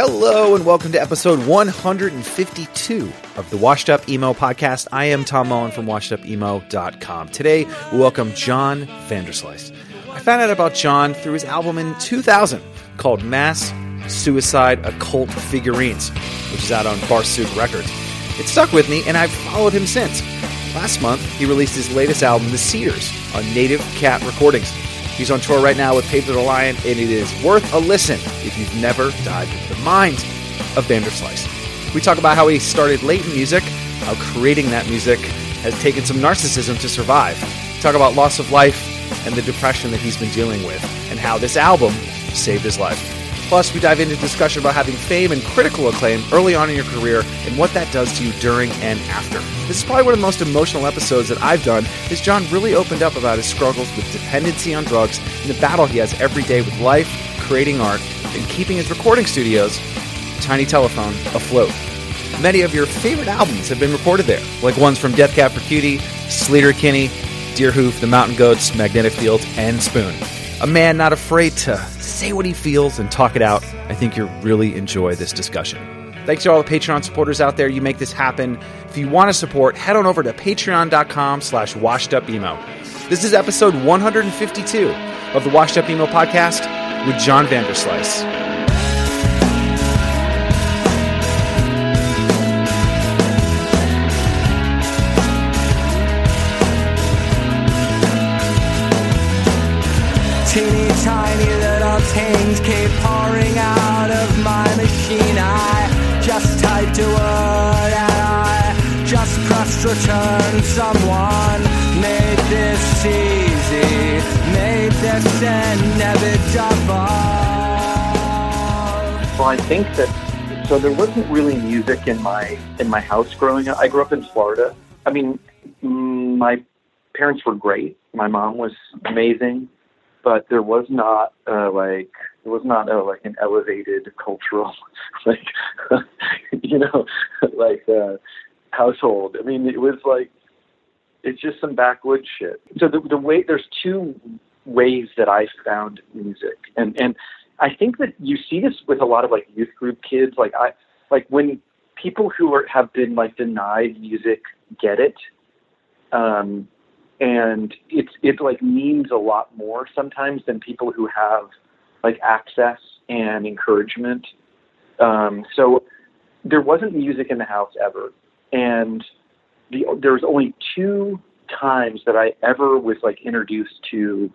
Hello and welcome to episode 152 of the Washed Up Emo podcast. I am Tom Mullen from washedupemo.com. Today, we welcome John Vanderslice. I found out about John through his album in 2000 called Mass Suicide Occult Figurines, which is out on Barsuk Records. It stuck with me, and I've followed him since. Last month, he released his latest album, The Cedars, on Native Cat Recordings. He's on tour right now with Pedro the Lion, and it is worth a listen if you've never dived into the mind of Vanderslice. We talk about how he started late in music, how creating that music has taken some narcissism to survive. We talk about loss of life and the depression that he's been dealing with, and how this album saved his life. Plus, we dive into discussion about having fame and critical acclaim early on in your career and what that does to you during and after. This is probably one of the most emotional episodes that I've done, as John really opened up about his struggles with dependency on drugs and the battle he has every day with life, creating art, and keeping his recording studios, Tiny Telephone, afloat. Many of your favorite albums have been recorded there, like ones from Death Cab for Cutie, Sleater Kinney, Deerhoof, The Mountain Goats, Magnetic Fields, and Spoon. A man not afraid to say what he feels and talk it out. I think you'll really enjoy this discussion. Thanks to all the Patreon supporters out there. You make this happen. If you want to support, head on over to patreon.com slash washedupemo. This is episode 152 of the Washed Up Emo podcast with John Vanderslice. Tiny little things keep pouring out of my machine. I just typed a word and I just pressed return. Someone made this easy, made this inevitable. Well, I think that so there wasn't really music in my in my house growing up. I grew up in Florida. I mean, mm, my parents were great. My mom was amazing, but there was not uh, like there was not uh, like an elevated cultural like you know like uh, household. I mean, it was like it's just some backwoods shit. So the the way there's two ways that I found music, and and I think that you see this with a lot of like youth group kids. Like I like when people who are have been like denied music get it, um, and it's it like means a lot more sometimes than people who have like access and encouragement. Um, so there wasn't music in the house ever, and the there was only two times that I ever was like introduced to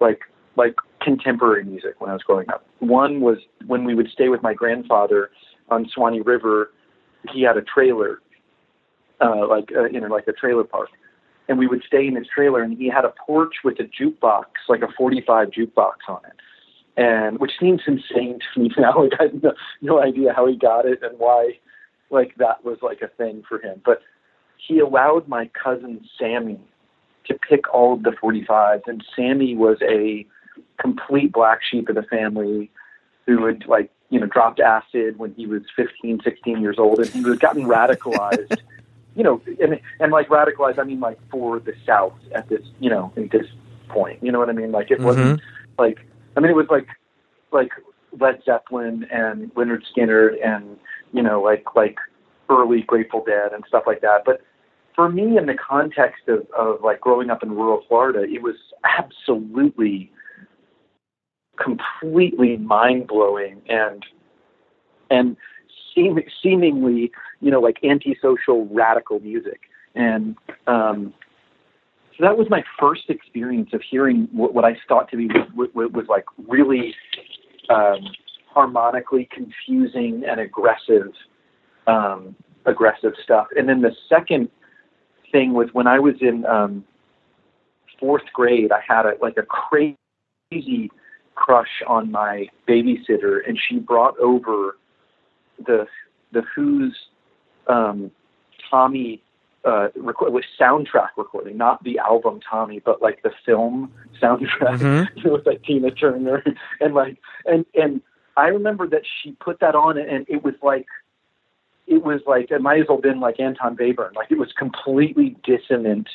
like like contemporary music when I was growing up. One was when we would stay with my grandfather on Swanee River. He had a trailer, uh, like uh, you know, like a trailer park, and we would stay in his trailer. And he had a porch with a jukebox, like a 45 jukebox on it, and which seems insane to me now. Like I have no, no idea how he got it and why, like that was like a thing for him. But he allowed my cousin Sammy to pick all of the 45s, and Sammy was a complete black sheep of the family who had like you know dropped acid when he was 15 16 years old and he was gotten radicalized you know and and like radicalized i mean like for the south at this you know at this point you know what i mean? Like it wasn't mm-hmm. like i mean it was like like led zeppelin and lynyrd skynyrd and you know like like early grateful dead and stuff like that. But for me, in the context of, of like growing up in rural Florida, it was absolutely, completely mind blowing and and seem, seemingly, you know, like antisocial radical music. And um, so that was my first experience of hearing what, what I thought to be was, was like really um, harmonically confusing and aggressive, um, aggressive stuff. And then the second thing was when I was in um, fourth grade, I had a, like a crazy crush on my babysitter, and she brought over the the Who's um, Tommy uh, record with soundtrack recording, not the album Tommy, but like the film soundtrack Mhm. with like Tina Turner and like and and I remember that she put that on and it was like it was like it might as well been like Anton Webern, like it was completely dissonant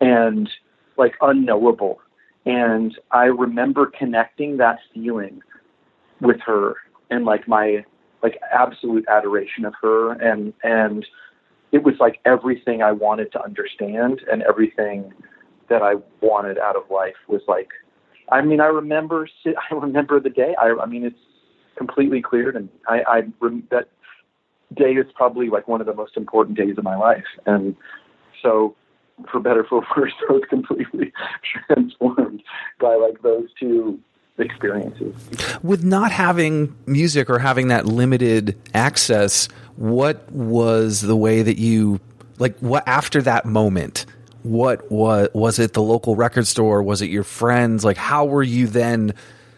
and like unknowable. And I remember connecting that feeling with her and like my like absolute adoration of her. And and it was like everything I wanted to understand and everything that I wanted out of life was like I mean I remember I remember the day. I I mean it's completely cleared and I I that day is probably like one of the most important days of my life. And so for better for worse I was completely transformed by like those two experiences. With not having music or having that limited access what was the way that you like what after that moment what was was it the local record store? Was it your friends? Like how were you then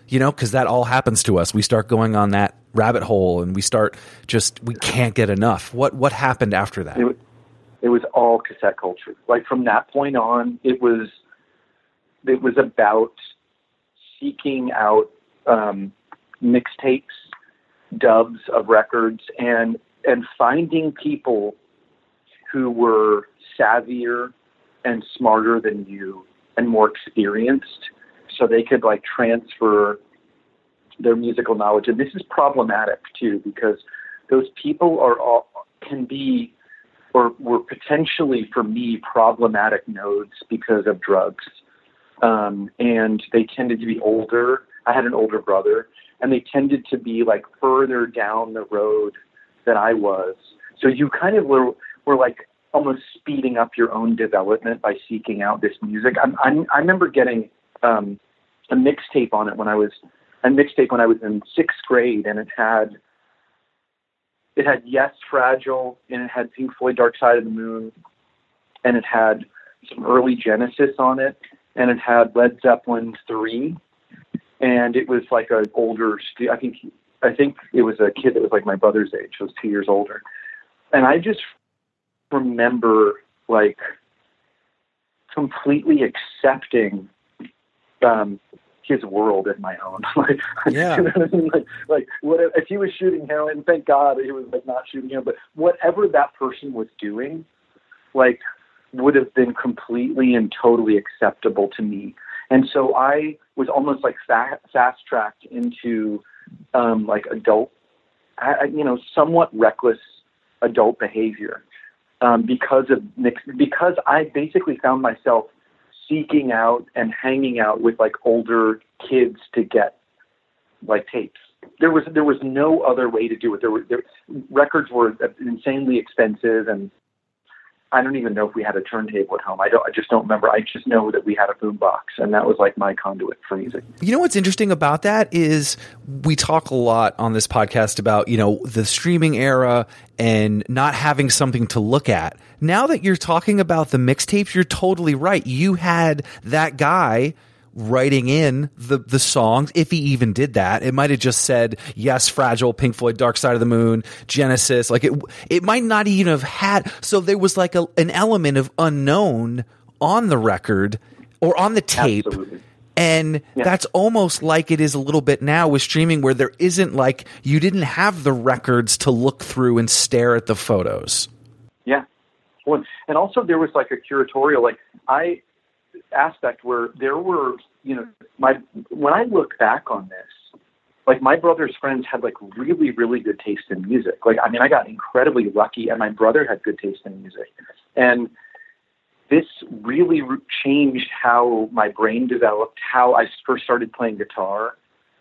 you know because that all happens to us. We start going on that rabbit hole and we start just we can't get enough. What what happened after that? It, it was all cassette culture. Like from that point on, it was it was about seeking out um, mixtapes, dubs of records, and and finding people who were savvier and smarter than you and more experienced, so they could like transfer their musical knowledge. And this is problematic too because those people are all can be or were potentially for me problematic nodes because of drugs. Um, and they tended to be older. I had an older brother, and they tended to be like further down the road than I was. So you kind of were were like almost speeding up your own development by seeking out this music. I'm, I'm, I remember getting um, a mixtape on it when I was a mixtape when I was in sixth grade, and it had it had Yes Fragile, and it had Pink Floyd Dark Side of the Moon, and it had some early Genesis on it, and it had Led Zeppelin three, and it was like an older. I think I think it was a kid that was like my brother's age. It was two years older, and I just remember like completely accepting um, his world in my own. like, Yeah. you know what I mean? Like, like what if, if he was shooting heroin? Thank God he was like not shooting him, But whatever that person was doing, like, would have been completely and totally acceptable to me. And so I was almost like fa- fast tracked into um, like adult, you know, somewhat reckless adult behavior um, because of because I basically found myself seeking out and hanging out with like older kids to get like tapes. There was there was no other way to do it. There were there, records were insanely expensive, and I don't even know if we had a turntable at home. I don't. I just don't remember. I just know that we had a boombox, and that was like my conduit for music. You know what's interesting about that is we talk a lot on this podcast about, you know, the streaming era and not having something to look at. Now that you're talking about the mixtapes, you're totally right. You had that guy writing in the the songs if he even did that it might have just said yes fragile pink floyd dark side of the moon genesis like it it might not even have had so there was like a, an element of unknown on the record or on the tape Absolutely. and that's almost like it is a little bit now with streaming where there isn't like you didn't have the records to look through and stare at the photos. Yeah. Well, and also there was like a curatorial, like I aspect where there were, you know, my when I look back on this, like my brother's friends had like really, really good taste in music. Like I mean, I got incredibly lucky, and my brother had good taste in music, and this really re- changed how my brain developed, how I first started playing guitar,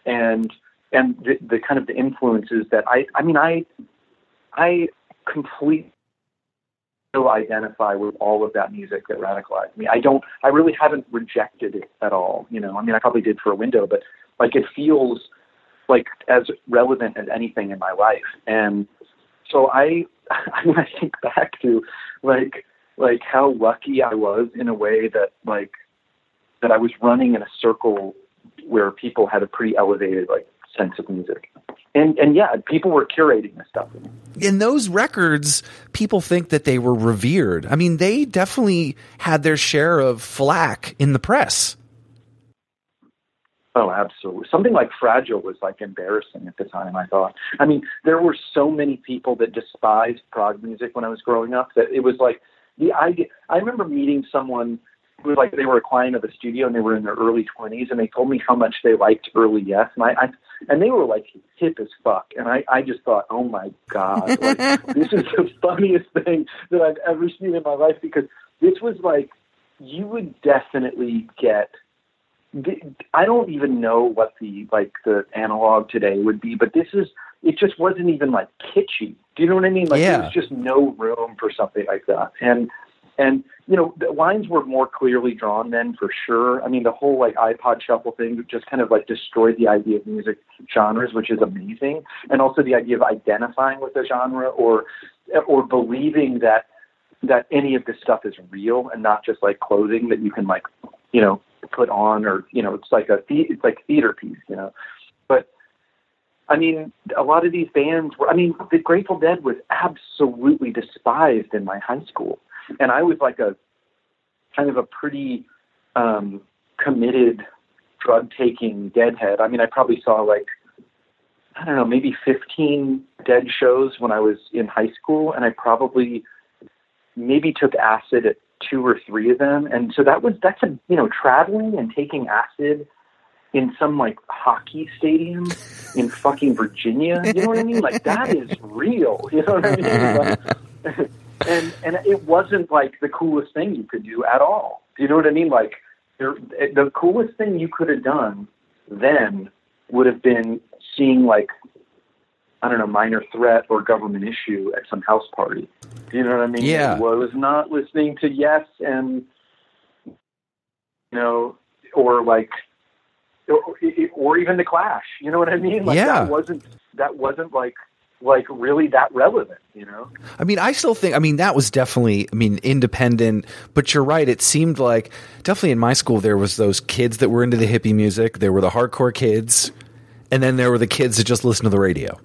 and and the, the kind of the influences that I I mean I I completely identify with all of that music that radicalized me. I don't I really haven't rejected it at all. You know, I mean I probably did for a window, but like it feels like as relevant as anything in my life. And so I when I think back to like like how lucky I was in a way that like that I was running in a circle where people had a pretty elevated like sense of music. And and yeah, people were curating this stuff. In those records, people think that they were revered. I mean, they definitely had their share of flack in the press. Oh, absolutely. Something like Fragile was like embarrassing at the time, I thought. I mean, there were so many people that despised prog music when I was growing up that it was like the idea. I remember meeting someone was like they were a client of the studio and they were in their early 20s and they told me how much they liked early Yes. And I, I and they were like hip as fuck. And I, I just thought, oh my God, like, this is the funniest thing that I've ever seen in my life because this was like, you would definitely get I don't even know what the like the analog today would be, but this is it just wasn't even like kitschy. Do you know what I mean? Like yeah. there was just no room for something like that. And and you know the lines were more clearly drawn then for sure. I mean the whole like iPod shuffle thing just kind of like destroyed the idea of music genres, which is amazing, and also the idea of identifying with a genre or or believing that that any of this stuff is real and not just like clothing that you can like you know put on or you know it's like a it's like theater piece you know. But i mean a lot of these bands were i mean the grateful dead was absolutely despised in my high school and i was like a kind of a pretty um committed drug taking deadhead i mean i probably saw like i don't know maybe 15 dead shows when i was in high school and i probably maybe took acid at two or three of them. And so that was that's a you know traveling and taking acid in some like hockey stadium in fucking Virginia. You know what I mean? Like that is real. You know what I mean? Like, and and it wasn't like the coolest thing you could do at all. Do You know what I mean? Like there, the coolest thing you could have done then would have been seeing like I don't know, minor threat or government issue at some house party. Do you know what I mean? Yeah. Well, It was not listening to Yes and, you know, or like, or, or even the Clash. You know what I mean? Like Yeah. That wasn't that wasn't like like really that relevant. You know? I mean, I still think, I mean, that was definitely, I mean, independent, but you're right. It seemed like, definitely in my school, there was those kids that were into the hippie music. There were the hardcore kids. And then there were the kids that just listened to the radio.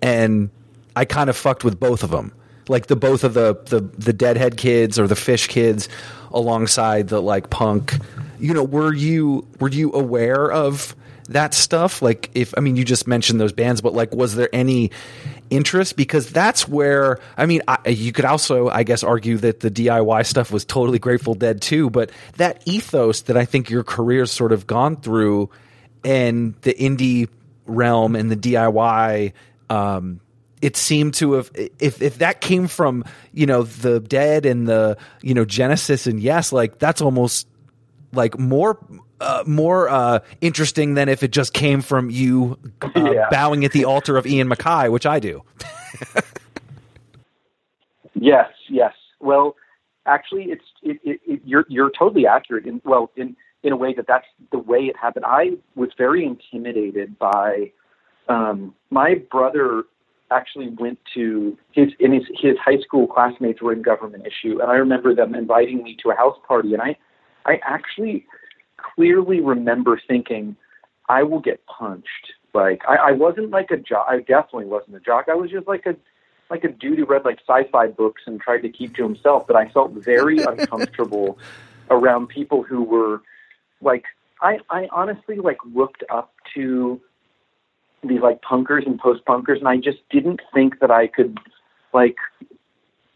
And I kind of fucked with both of them. Like the both of the, the, the deadhead kids or the Phish kids alongside the like punk. You know, were you, were you aware of that stuff? Like, if I mean, you just mentioned those bands, but like, was there any interest? Because that's where I mean, I, you could also, I guess, argue that the DIY stuff was totally Grateful Dead too. But that ethos that I think your career's sort of gone through, and the indie realm and the DIY. Um, it seemed to have if if that came from you know the dead and the you know genesis and yes like that's almost like more uh, more uh, interesting than if it just came from you uh, Yeah. bowing at the altar of Ian MacKaye, which I do. Yes, yes. Well, actually, it's it, it, it, you're you're totally accurate. In well, in in a way that that's the way it happened. I was very intimidated by um, my brother. Actually, went to his in his his high school classmates were in government issue, and I remember them inviting me to a house party, and I I actually clearly remember thinking I will get punched. Like I, I wasn't like a jock. I definitely wasn't a jock. I was just like a like a dude who read like sci-fi books and tried to keep to himself. But I felt very uncomfortable around people who were like I I honestly like looked up to these like punkers and post punkers, and I just didn't think that I could like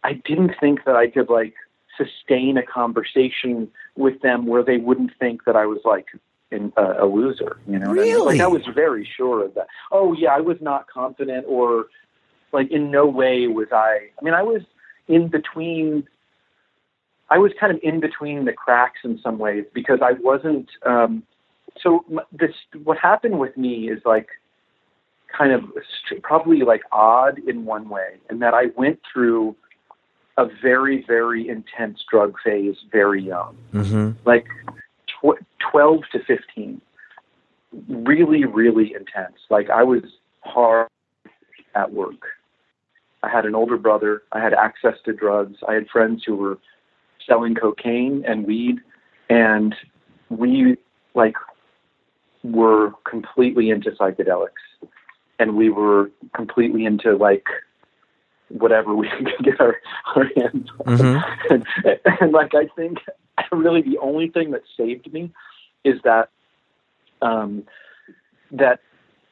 I didn't think that I could like sustain a conversation with them where they wouldn't think that I was like in, uh, a loser. You know, what I mean? Really? like I was very sure of that. Oh yeah, I was not confident or like in no way was I. I mean, I was in between I was kind of in between the cracks in some ways because I wasn't. Um, so m- this what happened with me is like kind of probably like odd in one way, in that I went through a very very intense drug phase very young, Mm-hmm. like tw- twelve to fifteen, really really intense. Like I was hard at work. I had an older brother. I had access to drugs. I had friends who were selling cocaine and weed, and we like were completely into psychedelics, and we were completely into like whatever we can get our, our hands on. Mhm. And, and like I think really the only thing that saved me is that um, that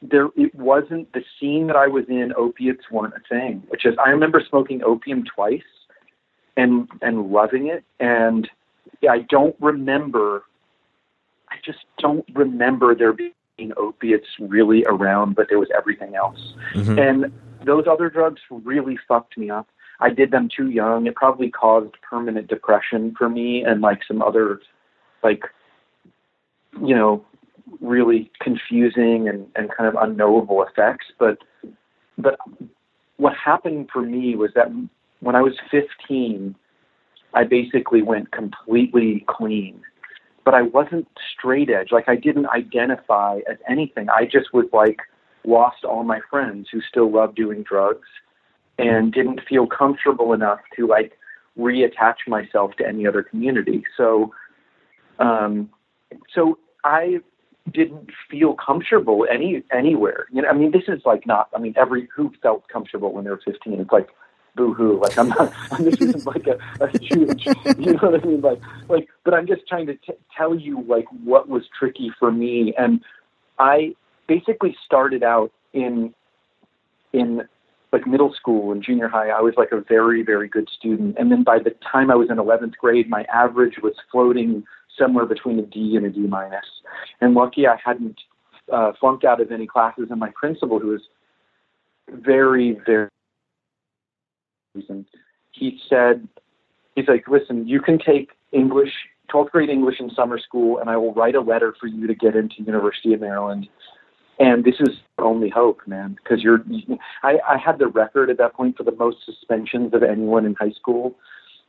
there it wasn't the scene that I was in. Opiates weren't a thing. Which is I remember smoking opium twice and and loving it. And I don't remember. I just don't remember there being opiates really around, but there was everything else. Mhm. And those other drugs really fucked me up. I did them too young. It probably caused permanent depression for me and like some other like you know really confusing and, and kind of unknowable effects. But but what happened for me was that when I was 15, I basically went completely clean. But I wasn't straight edge. Like I didn't identify as anything. I just was like lost all my friends who still loved doing drugs and didn't feel comfortable enough to like reattach myself to any other community. So um so I didn't feel comfortable any anywhere. You know, I mean, this is like not. I mean, every who felt comfortable when they were fifteen. It's like boo hoo. Like I'm not. this isn't like a, a huge. You know what I mean? Like like. But I'm just trying to t- tell you like what was tricky for me, and I basically started out in in like middle school and junior high, I was like a very, very good student. And then by the time I was in 11th grade, my average was floating somewhere between a D and a D minus. And lucky I hadn't uh, flunked out of any classes. And my principal, who was very, very reason, he said, he's like, listen, you can take English, 12th grade English in summer school, and I will write a letter for you to get into University of Maryland and this is only hope, man, because you're. I, I had the record at that point for the most suspensions of anyone in high school,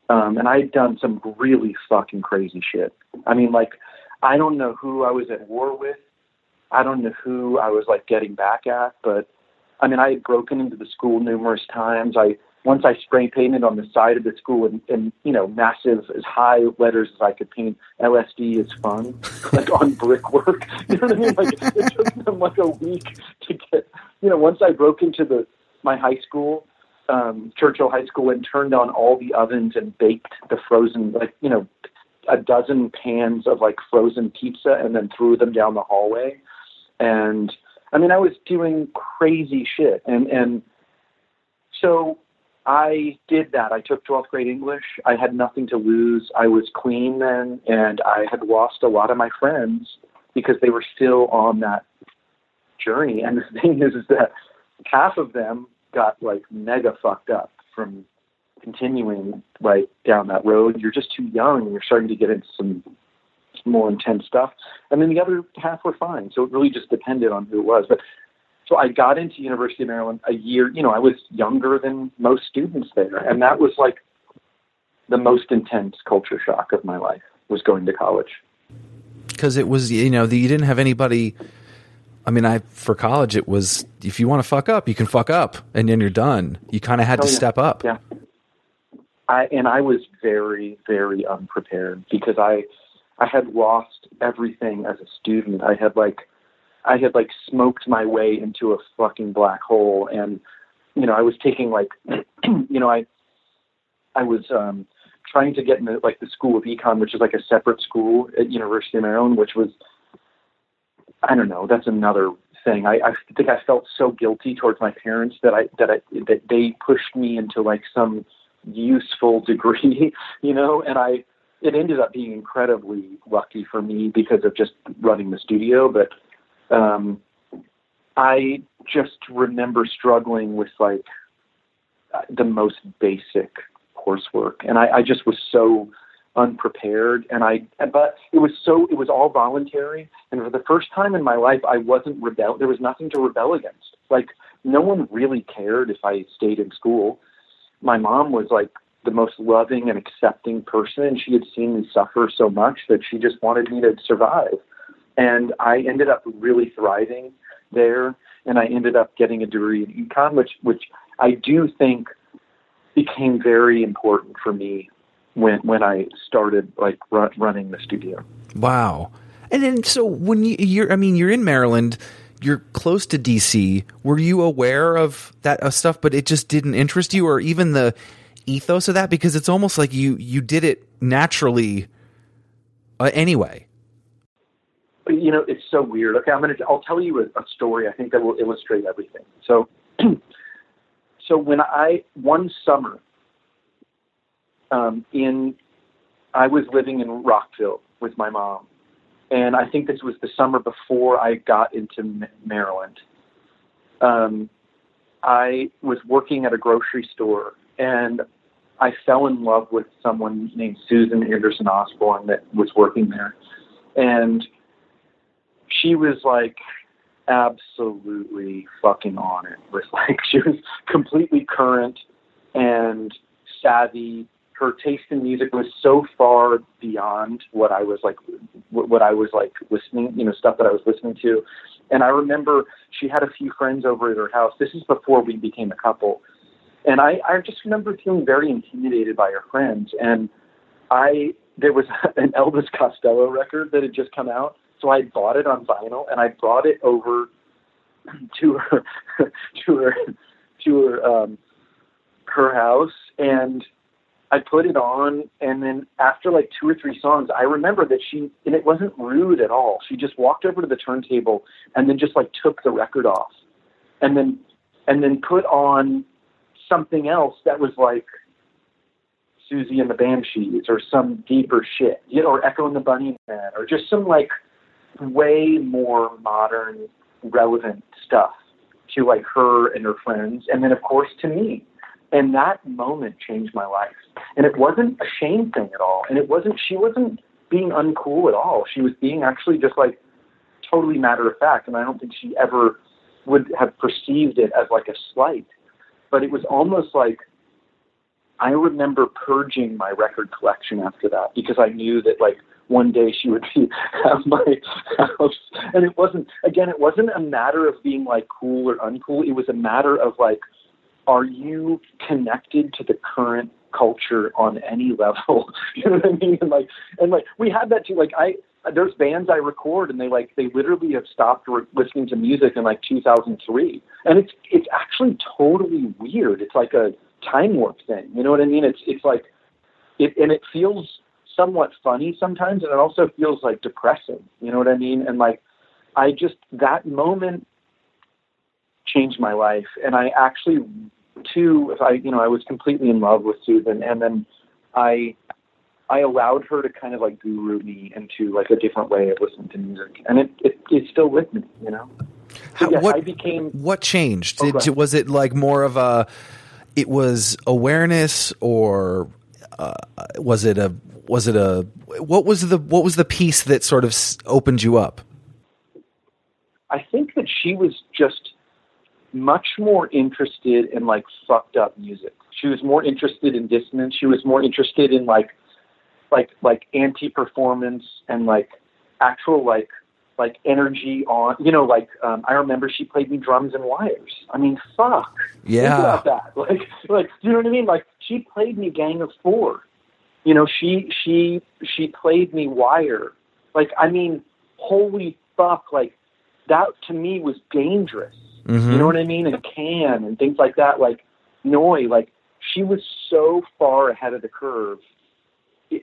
um, and I had done some really fucking crazy shit. I mean, like, I don't know who I was at war with. I don't know who I was like getting back at, but I mean, I had broken into the school numerous times. I once I spray painted on the side of the school in, in you know massive as high letters as I could paint. LSD is fun, like on brickwork. You know what I mean? Like it took them like a week to get. You know, once I broke into the my high school, um, Churchill High School, and turned on all the ovens and baked the frozen like you know a dozen pans of like frozen pizza and then threw them down the hallway. And I mean, I was doing crazy shit, and and so I did that. I took 12th grade English. I had nothing to lose. I was clean then, and I had lost a lot of my friends because they were still on that journey. And the thing is, is that half of them got like mega fucked up from continuing like down that road. You're just too young, and you're starting to get into some more intense stuff. And then the other half were fine. So it really just depended on who it was. But so I got into University of Maryland a year, you know, I was younger than most students there. And that was like the most intense culture shock of my life was going to college. because it was you know you didn't have anybody i mean i for college it was if you want to fuck up you can fuck up and then you're done you kind of had to Oh, yeah. step up Yeah. I and I was very, very unprepared because I I had lost everything as a student. I had like I had like smoked my way into a fucking black hole and you know, I was taking like you know, I I was um trying to get into like the school of econ, which is like a separate school at University of Maryland, which was I don't know, that's another thing. I, I think I felt so guilty towards my parents that I that I that they pushed me into like some useful degree, you know, and I it ended up being incredibly lucky for me because of just running the studio, but um I just remember struggling with like uh, the most basic coursework and I, I just was so unprepared and I but it was so it was all voluntary and for the first time in my life I wasn't rebel there was nothing to rebel against. Like no one really cared if I stayed in school. My mom was like the most loving and accepting person and she had seen me suffer so much that she just wanted me to survive and I ended up really thriving there and I ended up getting a degree in econ which which I do think became very important for me when when I started like run, running the studio. Wow. And then so when you, you're I mean you're in Maryland, you're close to DC. Were you aware of that uh, stuff but it just didn't interest you or even the ethos of that because it's almost like you you did it naturally uh, anyway. You know, it's so weird. Okay, I'm gonna. I'll tell you a, a story. I think that will illustrate everything. So, so when I one summer um, in I was living in Rockville with my mom, and I think this was the summer before I got into Maryland. Um, I was working at a grocery store, and I fell in love with someone named Susan Anderson Osborne that was working there, and she was like absolutely fucking on it with like she was completely current and savvy her taste in music was so far beyond what I was like, what I was like listening, you know, stuff that I was listening to. And I remember she had a few friends over at her house. This is before we became a couple. And I, I just remember feeling very intimidated by her friends. And I, there was an Elvis Costello record that had just come out. So I bought it on vinyl and I brought it over to her, to her, to her, um, her house. And I put it on, and then after like two or three songs, I remember that she, and it wasn't rude at all. She just walked over to the turntable and then just like took the record off, and then, and then put on something else that was like Siouxsie and the Banshees or some deeper shit, you know, or Echo and the Bunnymen, or just some like way more modern, relevant stuff to like her and her friends, and then of course to me. And that moment changed my life. And it wasn't a shame thing at all. And it wasn't, she wasn't being uncool at all. She was being actually just like totally matter of fact. And I don't think she ever would have perceived it as like a slight. But it was almost like I remember purging my record collection after that because I knew that like one day she would be at my house. And it wasn't again, it wasn't a matter of being like cool or uncool. It was a matter of like are you connected to the current culture on any level? you know what I mean? And like, and like, we had that too. Like, I there's bands I record, and they like they literally have stopped re- listening to music in like 2003, and it's it's actually totally weird. It's like a time warp thing. You know what I mean? It's it's like it, and it feels somewhat funny sometimes, and it also feels like depressing. You know what I mean? And like, I just that moment changed my life, and I actually two, I you know I was completely in love with Susan, and then I I allowed her to kind of like guru me into like a different way of listening to music, and it, it it's still with me, you know. How, what I became what changed? Oh, Did, was it like more of a? It was awareness, or uh, was it a? Was it a? What was the? What was the piece that sort of opened you up? I think that she was just much more interested in like fucked up music. She was more interested in dissonance. She was more interested in like like like anti performance and like actual like like energy on you know like um I remember she played me drums and wires. I mean fuck. Yeah. Think about that. Like like do you know what I mean? Like she played me Gang of Four. You know, she she she played me wire. Like I mean, holy fuck, like that to me was dangerous. Mhm. You know what I mean? And can and things like that. Like Neu, like she was so far ahead of the curve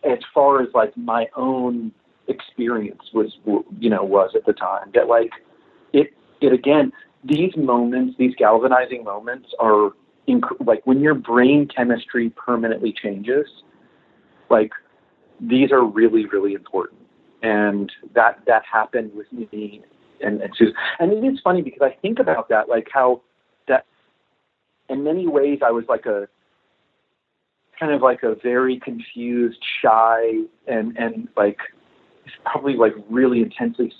as far as like my own experience was, you know, was at the time. That like it, it again, these moments, these galvanizing moments are inc- like when your brain chemistry permanently changes. Like these are really, really important, and that that happened with me and, and Susan. And it is funny because I think about that, like how that in many ways I was like a kind of like a very confused, shy, and and like probably like really intensely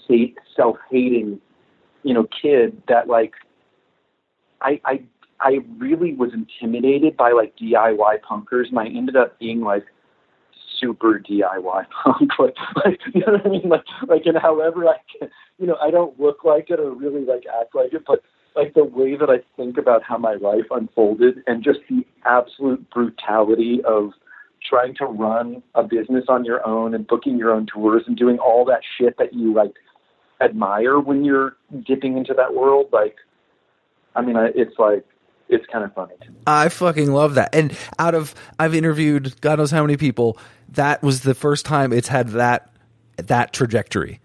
self-hating, you know, kid that like I I I really was intimidated by like DIY punkers, and I ended up being like super DIY punk, like, like you know what I mean, like like and however I can, you know, I don't look like it or really like act like it, but like the way that I think about how my life unfolded and just the absolute brutality of trying to run a business on your own and booking your own tours and doing all that shit that you like admire when you're dipping into that world like I mean it's like it's kind of funny. I fucking love that. And out of I've interviewed God knows how many people, that was the first time it's had that that trajectory.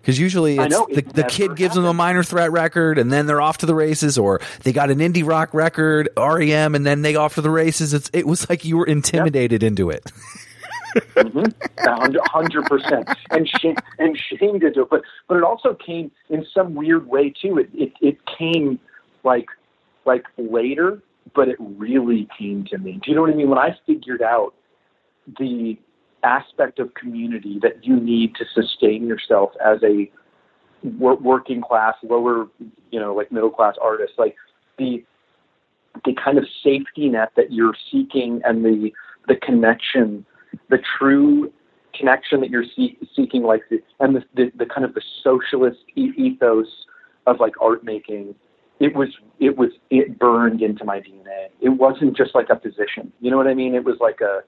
Because usually it's know, the, the kid gives them a minor threat record and then they're off to the races, or they got an indie rock record, REM, and then they go off to the races. It's, it was like you were intimidated into it. Mm-hmm. Hundred percent, and shame and shame to do it. But but it also came in some weird way too. It it it came like like later, but it really came to me. Do you know what I mean? When I figured out the aspect of community that you need to sustain yourself as a wor- working class, lower, you know, like middle class artist, like the the kind of safety net that you're seeking and the the connection, the true connection that you're see- seeking, like the, and the, the the kind of the socialist ethos of like art making. It was it was it burned into my DNA. It wasn't just like a position. You know what I mean? It was like a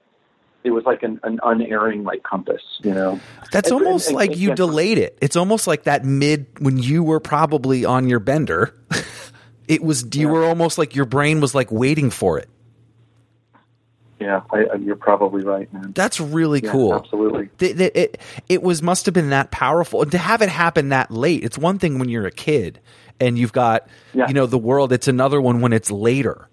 it was like an, an unerring like compass. You know. That's And- almost and- like and- you yeah. delayed it. It's almost like that mid when you were probably on your bender. it was you were almost like your brain was like waiting for it. Yeah, I, I, you're probably right, man. That's really Yeah, cool. absolutely. It it was must have been that powerful and to have it happen that late. It's one thing when you're a kid and you've got Yeah. you know the world. It's another one when it's later.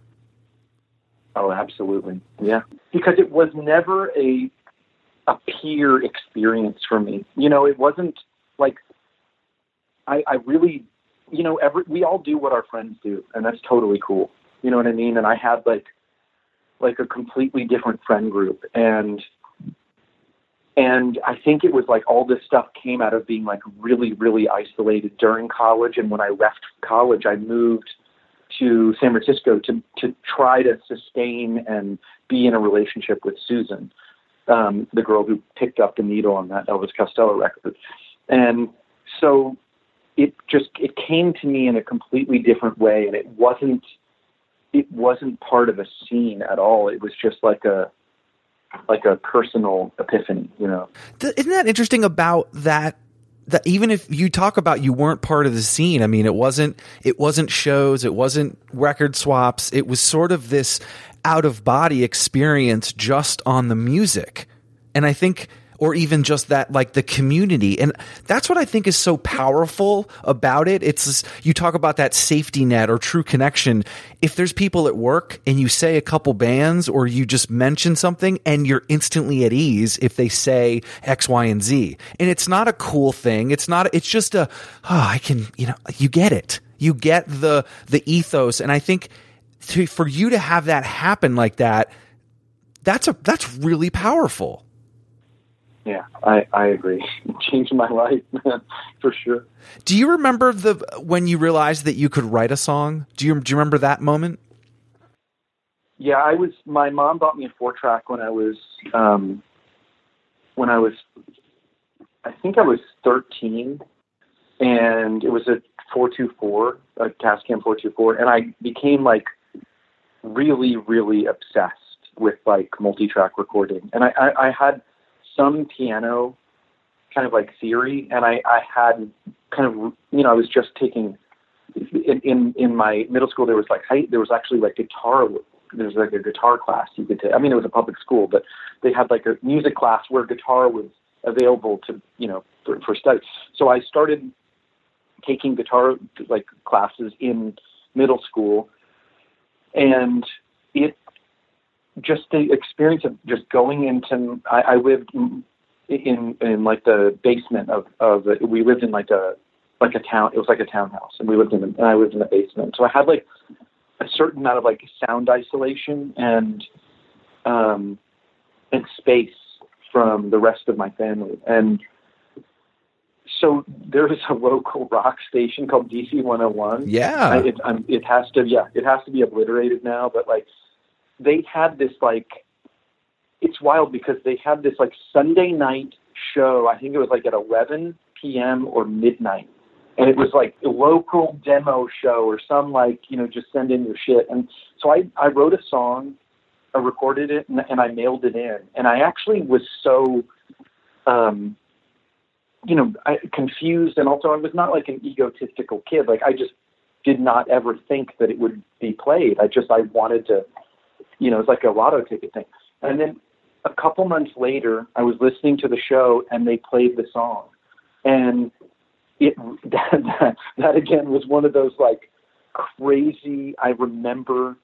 Oh, absolutely. Yeah. Because it was never a a peer experience for me. You know, it wasn't like I, I really you know, every we all do what our friends do and that's totally cool. You know what I mean? And I had like like a completely different friend group and and I think it was like all this stuff came out of being like really, really isolated during college. And when I left college I moved to San Francisco to to try to sustain and be in a relationship with Susan, um, the girl who picked up the needle on that Elvis Costello record, and so it just it came to me in a completely different way, and it wasn't it wasn't part of a scene at all. It was just like a like a personal epiphany, you know. Isn't that interesting about that? That even if you talk about you weren't part of the scene, I mean, it wasn't it wasn't shows, it wasn't record swaps. It was sort of this out of body experience just on the music, and I think. Or even just that, like the community. And that's what I think is so powerful about it. It's, you talk about that safety net or true connection. If there's people at work and you say a couple bands or you just mention something and you're instantly at ease if they say X, Y, and Z. And it's not a cool thing. It's not, it's just a, oh, I can, you know, you get it. You get the, the ethos. And I think to, for you to have that happen like that, that's a, that's really powerful. Yeah, I, I agree. It changed my life, for sure. Do you remember the when you realized that you could write a song? Do you do you remember that moment? Yeah, I was. My mom bought me a four track when I was, um, when I was, I think I was thirteen, and it was a four two four, a Tascam four two four, and I became like really, really obsessed with like multi track recording, and I, I, I had some piano kind of like theory, and I, I had kind of, you know, I was just taking in, in in my middle school there was like there was actually like guitar there was like a guitar class you could take. I mean it was a public school, but they had like a music class where guitar was available to you know for, for study. So I started taking guitar like classes in middle school, and it just the experience of just going into I, I lived in in like the basement of of we lived in like a like a town it was like a townhouse and we lived in the, and I lived in the basement so I had like a certain amount of like sound isolation and um, and space from the rest of my family. And so there's a local rock station called DC 101. Yeah. I, it, it has to, yeah, it has to be obliterated now. But like, they had this like, it's wild because they had this like Sunday night show. I think it was like at 11 p.m. or midnight. And it was like a local demo show or some like, you know, just send in your shit. And so I, I wrote a song, I recorded it and, and I mailed it in. And I actually was so, um, you know, I, confused. And also I was not like an egotistical kid. Like I just did not ever think that it would be played. I just, I wanted to, you know, it's like a lotto ticket thing. And then a couple months later, I was listening to the show and they played the song. And it that, that, that again was one of those like crazy. I remember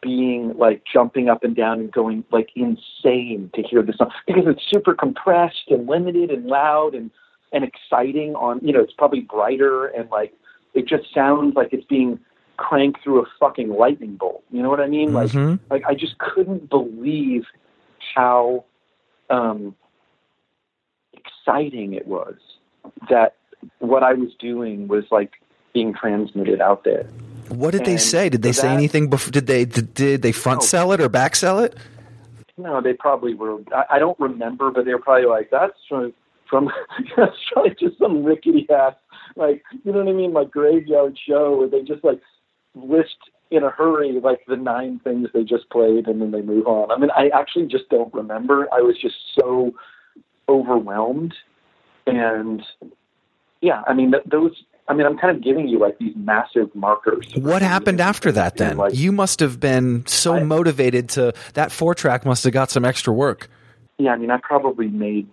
being like jumping up and down and going like insane to hear the song because it's super compressed and limited and loud and and exciting on you know it's probably brighter and like it just sounds like it's being cranked through a fucking lightning bolt you know what i mean Mhm. like like i just couldn't believe how um exciting it was that what I was doing was like being transmitted out there. What did they say? Did they so say anything before? Did they did, did they front Oh. sell it or back sell it? No, they probably were. I, I don't remember, but they were probably like, "That's from from that's probably just some rickety ass like you know what I mean, like graveyard show where they just like list in a hurry like the nine things they just played and then they move on. I mean, I actually just don't remember. I was just so overwhelmed, and yeah, I mean th- those. I mean, I'm kind of giving you like these massive markers. What happened after that then? Like, you must have been so I- motivated to that four track must have got some extra work. yeah, I mean, I probably made,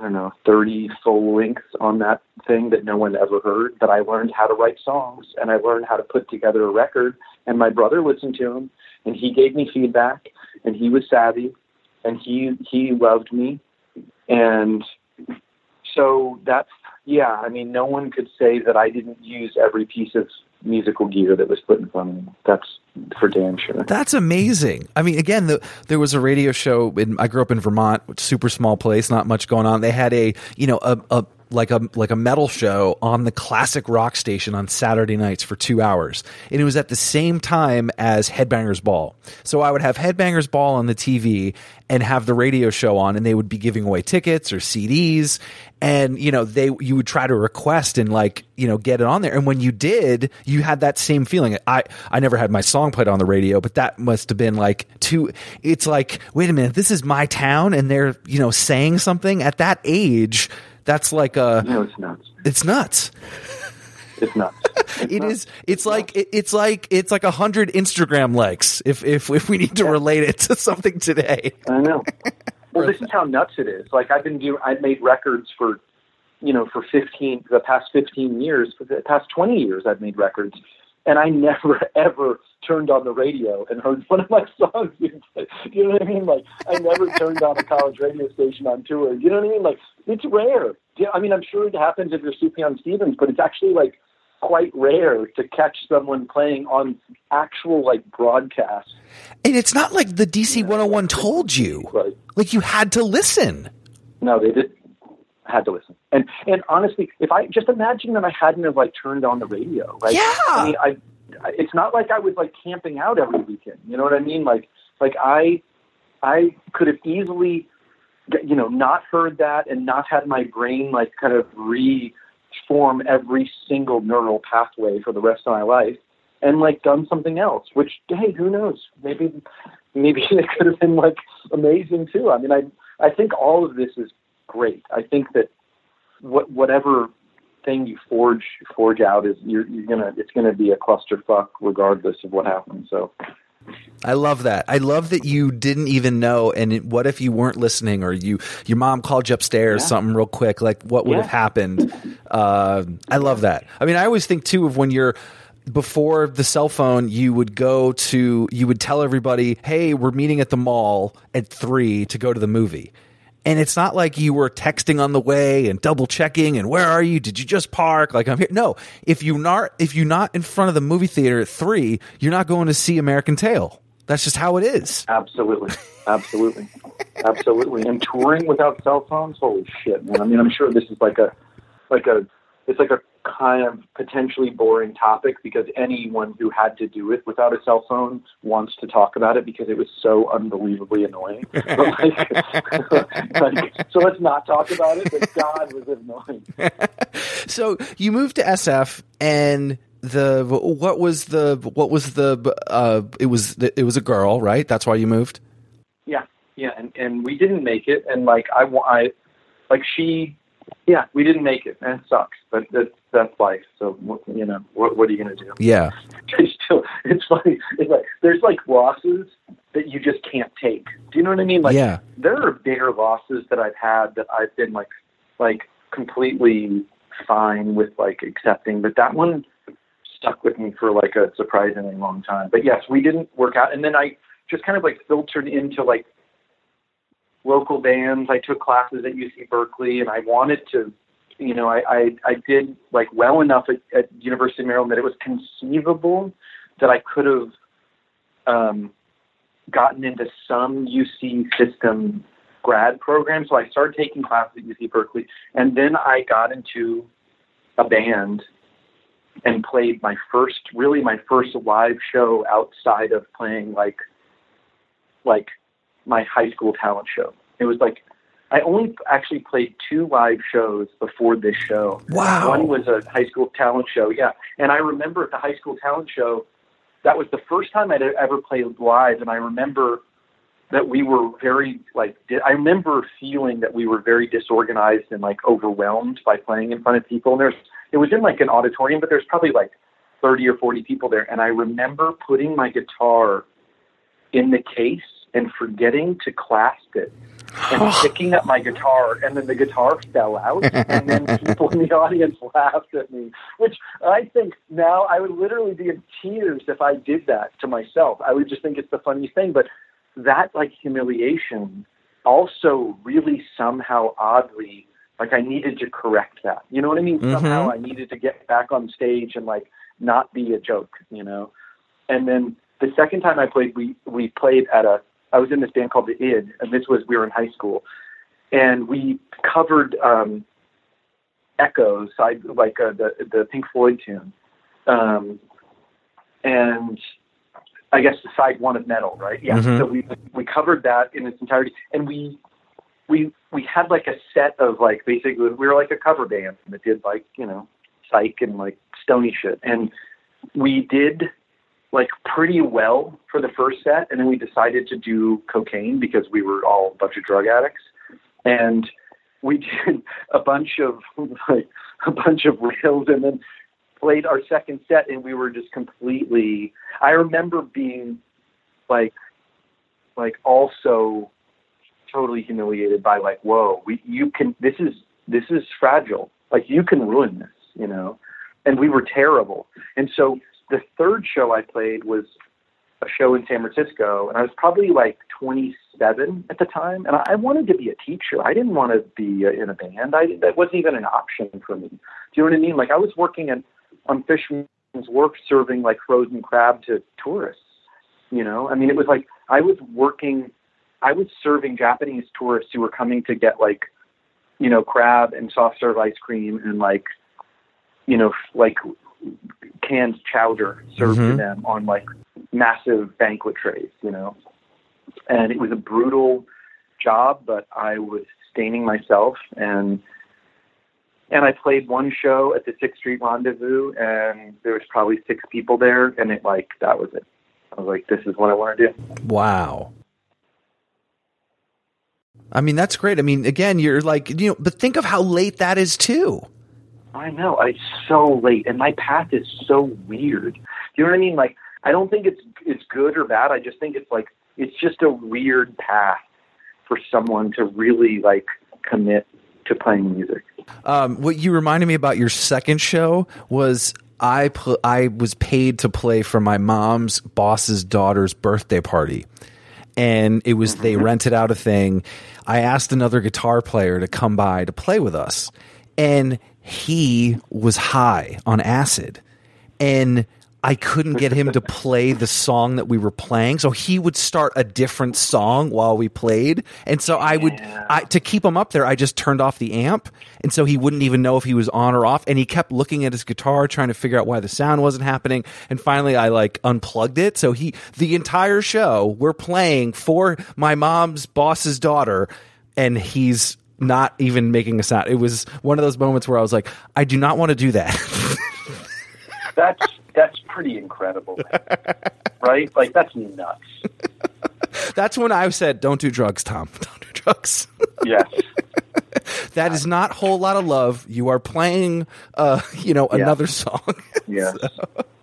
I don't know, 30 full lengths on that thing that no one ever heard. But I learned how to write songs and I learned how to put together a record. And my brother listened to them and he gave me feedback and he was savvy and he, he loved me. And so that's, yeah, I mean, no one could say that I didn't use every piece of musical gear that was put in front of me. That's for damn sure. That's amazing. I mean, again, the, there was a radio show. In, I grew up in Vermont, super small place, not much going on. They had a, you know, a, a like a like a metal show on the classic rock station on Saturday nights for two hours, and it was at the same time as Headbangers Ball. So I would have Headbangers Ball on the TV and have the radio show on, and they would be giving away tickets or CDs, and you know they you would try to request and like you know get it on there, and when you did, you had that same feeling. I I never had my song played on the radio, but that must have been like too. It's like wait a minute, this is my town, and they're you know saying something at that age. That's like a No, it's nuts. it's nuts. It's nuts. It's It nuts. is. It's like it, it's like it's like a hundred Instagram likes. If if if we need to relate it to something today. I know. Well, this is how nuts it is. Like I've been doing, I've made records for, you know, for 15, the past 15 years, for the past 20 years, I've made records. And I never, ever turned on the radio and heard one of my songs. You know what I mean? Like, I never turned on a college radio station on tour. You know what I mean? Like, it's rare. Yeah, I mean, I'm sure it happens if you're Sufjan Stevens, but it's actually like quite rare to catch someone playing on actual like broadcast. And it's not like the DC 101 told you. Right. Like you had to listen. No, they did. Had to listen. And and honestly, if I just imagine that I hadn't have like turned on the radio, like Yeah. I mean, I, I it's not like I was like camping out every weekend. You know what I mean? Like like I I could have easily you know not heard that and not had my brain like kind of reform every single neural pathway for the rest of my life and like done something else which hey who knows maybe maybe it could have been like amazing too i mean i i think all of this is great i think that what whatever thing you forge forge out is you're you're gonna it's gonna be a clusterfuck regardless of what happens so I love that. I love that you didn't even know. And what if you weren't listening, or you your mom called you upstairs, Yeah. something real quick? Like what would Yeah. have happened? Uh, I love that. I mean, I always think too of when you're before the cell phone, you would go to you would tell everybody, "Hey, we're meeting at the mall at three to go to the movie." And it's not like you were texting on the way and double checking and where are you? Did you just park? Like I'm here. No, if you not if you're not in front of the movie theater at three, you're not going to see American Tail. That's just how it is. Absolutely, absolutely, absolutely. And touring without cell phones, holy shit, man! I mean, I'm sure this is like a, like a, it's like a kind of potentially boring topic because anyone who had to do it without a cell phone wants to talk about it because it was so unbelievably annoying. But like, like, so let's not talk about it. But God was annoying. So you moved to SF, and the what was the what was the uh, it was it was a girl, right? That's why you moved. Yeah, yeah, and and we didn't make it, and like I, I like she, yeah, we didn't make it, and it sucks, but that's that's life. So what- you know, what what are you gonna do? Yeah, It's still, it's funny. It's like there's like losses that you just can't take. Do you know what I mean? Like Yeah. there are bigger losses that I've had that I've been like like completely fine with like accepting, but that one stuck with me for like a surprisingly long time. But yes, we didn't work out, and then I just kind of like filtered into like local bands. I took classes at UC Berkeley, and I wanted to, you know, I I, I did like well enough at, at University of Maryland that it was conceivable that I could have um, gotten into some UC system grad program. So I started taking classes at UC Berkeley, and then I got into a band and played my first, really my first live show outside of playing like, like my high school talent show. It was like I only actually played two live shows before this show. Wow. One was a high school talent show, yeah. And I remember at the high school talent show, that was the first time I'd ever played live, and I remember that we were very like di- I remember feeling that we were very disorganized and like overwhelmed by playing in front of people. And there's it was in like an auditorium, but there's probably like 30 or 40 people there, and I remember putting my guitar in the case and forgetting to clasp it and picking up my guitar and then the guitar fell out and then people in the audience laughed at me which i think now i would literally be in tears if i did that to myself. I would just think it's the funniest thing but that like humiliation also really somehow oddly like i needed to correct that. You know what i mean? Mm-hmm. Somehow i needed to get back on stage and like not be a joke you know? And then the second time I played, we we played at a. I was in this band called the Id, and this was we were in high school, and we covered um, Echoes, side like uh, the the Pink Floyd tune, um, and I guess the side one of Meddle, right? Yeah. Mhm. So we we covered that in its entirety, and we we we had like a set of like basically we were like a cover band that did like you know psych and like stony shit, and we did like pretty well for the first set, and then we decided to do cocaine because we were all a bunch of drug addicts, and we did a bunch of like a bunch of rails, and then played our second set, and we were just completely. I remember being like, like also totally humiliated by like, whoa, we you can this is this is fragile. Like you can ruin this, you know. And we were terrible. And so the third show I played was a show in San Francisco, and I was probably like 27 at the time, and I wanted to be a teacher. I didn't want to be uh, in a band. I that wasn't even an option for me. Do you know what I mean? Like I was working at on Fisherman's Wharf serving like frozen crab to tourists. You know, I mean, it was like I was working, I was serving Japanese tourists who were coming to get like, you know, crab and soft serve ice cream and like, you know, like canned chowder served to Mhm. them on like massive banquet trays, you know. And it was a brutal job, but I was staining myself and and I played one show at the Sixth Street Rendezvous and there was probably six people there and it like that was it. I was like, This is what I want to do. Wow. I mean, that's great. I mean, again, you're like, you know, but think of how late that is too. I know. It's so late, and my path is so weird. Do you know what I mean? Like, I don't think it's it's good or bad. I just think it's like it's just a weird path for someone to really like commit to playing music. Um, what you reminded me about your second show was I pl- I was paid to play for my mom's boss's daughter's birthday party, and it was they rented out a thing. I asked another guitar player to come by to play with us, and he was high on acid, and I couldn't get him to play the song that we were playing. So he would start a different song while we played. And so I would, I, to keep him up there, I just turned off the amp. And so he wouldn't even know if he was on or off. And he kept looking at his guitar, trying to figure out why the sound wasn't happening. And finally I like unplugged it. So he, the entire show, we're playing for my mom's boss's daughter. And he's not even making a sound. It was one of those moments where I was like, I do not want to do that. That's that's pretty incredible, right? Like that's nuts. That's when I said, "Don't do drugs, Tom. Don't do drugs." Yes. that is not whole lot of love. You are playing, uh, you know, Yeah. another song. Yes.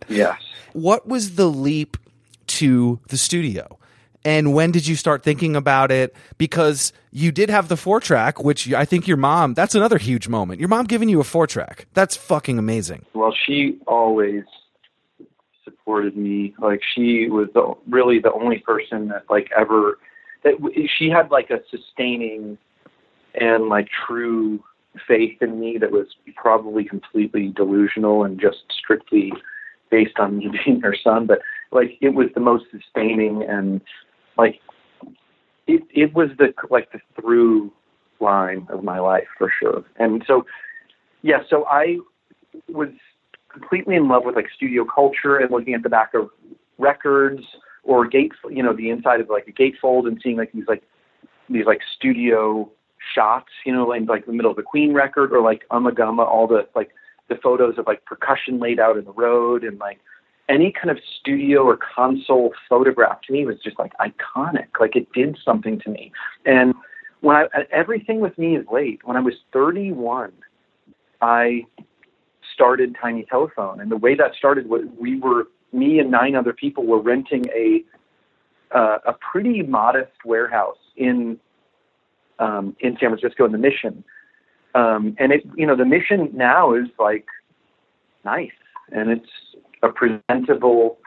Yes. what was the leap to the studio? And when did you start thinking about it? Because you did have the four track, which I think your mom, that's another huge moment. Your mom giving you a four track. That's fucking amazing. Well, she always supported me. Like she was the, really the only person that like ever that she had like a sustaining and like true faith in me that was probably completely delusional and just strictly based on me being her son. But like it was the most sustaining and like it it was the like the through line of my life for sure. And so yeah, so I was completely in love with like studio culture and looking at the back of records or gate, you know, the inside of like a gatefold and seeing like these like these like studio shots, you know, in like the middle of the Queen record or like Ummagumma, all the like the photos of like percussion laid out in the road and like any kind of studio or console photograph to me was just like iconic. Like it did something to me. And when I everything with me is late. When I was 31, I started Tiny Telephone, and the way that started was we were me and nine other people were renting a uh, a pretty modest warehouse in um, in San Francisco in the Mission, um, and it you know the Mission now is like nice and it's a presentable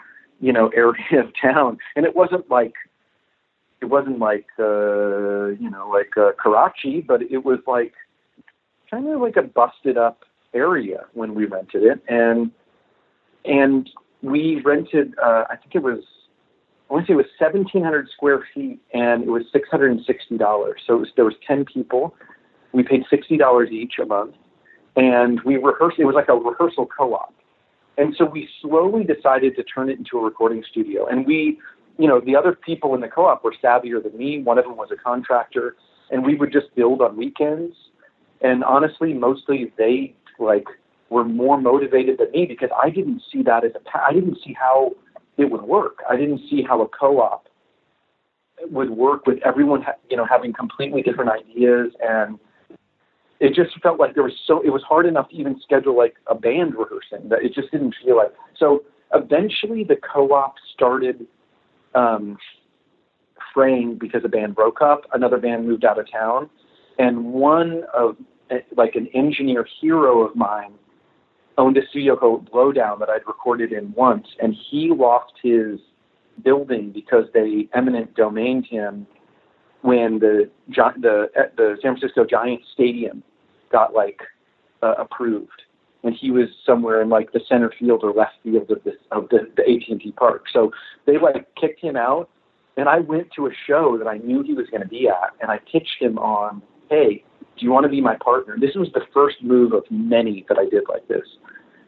you know area of town, and it wasn't like it wasn't like uh, you know like uh, Karachi, but it was like kind of like a busted up area when we rented it, and and we rented. Uh, I think it was. I want to say it was 1,700 square feet, and it was $660. So it was, there was 10 people. We paid $60 each a month, and we rehearsed. It was like a rehearsal co-op, and so we slowly decided to turn it into a recording studio. And we, you know, the other people in the co-op were savvier than me. One of them was a contractor, and we would just build on weekends. And honestly, mostly they like were more motivated than me because I didn't see that as a I didn't see how it would work. I didn't see how a co-op would work with everyone, you know, having completely different ideas, and it just felt like there was so. It was hard enough to even schedule like a band rehearsing that it just didn't feel like. So eventually, the co-op started um, fraying because the band broke up. Another band moved out of town, and one of like an engineer hero of mine owned a studio called Blowdown that I'd recorded in once, and he lost his building because they eminent domained him when the the the San Francisco Giants stadium got like uh, approved, and he was somewhere in like the center field or left field of this of the, the AT&T Park. So they like kicked him out, and I went to a show that I knew he was going to be at, and I pitched him on, hey, do you want to be my partner? This was the first move of many that I did like this.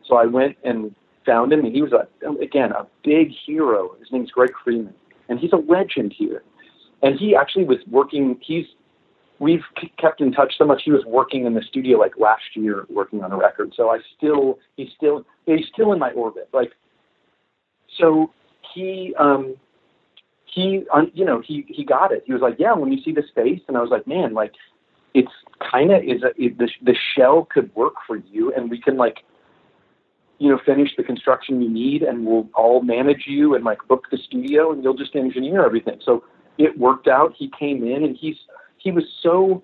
So I went and found him, and he was a again a big hero. His name's Greg Freeman, and he's a legend here. And he actually was working. He's we've kept in touch so much. He was working in the studio like last year, working on a record. So I still he's still he's still in my orbit. Like so he um he um, you know he he got it. He was like, yeah, when you see the space, and I was like, man, like it's kind of is a it, the the shell could work for you, and we can like you know finish the construction you need, and we'll all manage you and like book the studio, and you'll just engineer everything. So it worked out. He came in, and he's he was so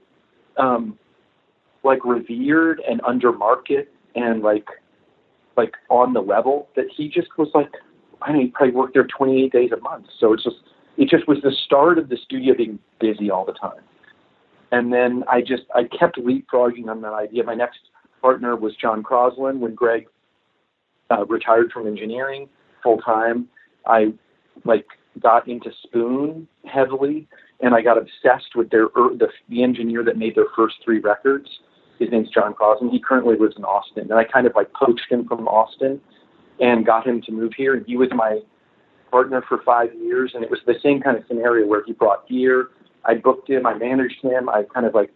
um like revered and under market and like like on the level that he just was like I know he probably worked there 28 days a month. So it's just it just was the start of the studio being busy all the time. And then I just I kept leapfrogging on that idea. My next partner was John Croslin when Greg uh, retired from engineering. full time. I like got into Spoon heavily, and I got obsessed with their er, the the engineer that made their first three records. His name's John Croslin. He currently lives in Austin, and I kind of like poached him from Austin and got him to move here. And he was my partner for five years, and it was the same kind of scenario where he brought gear. I booked him, I managed him, I kind of like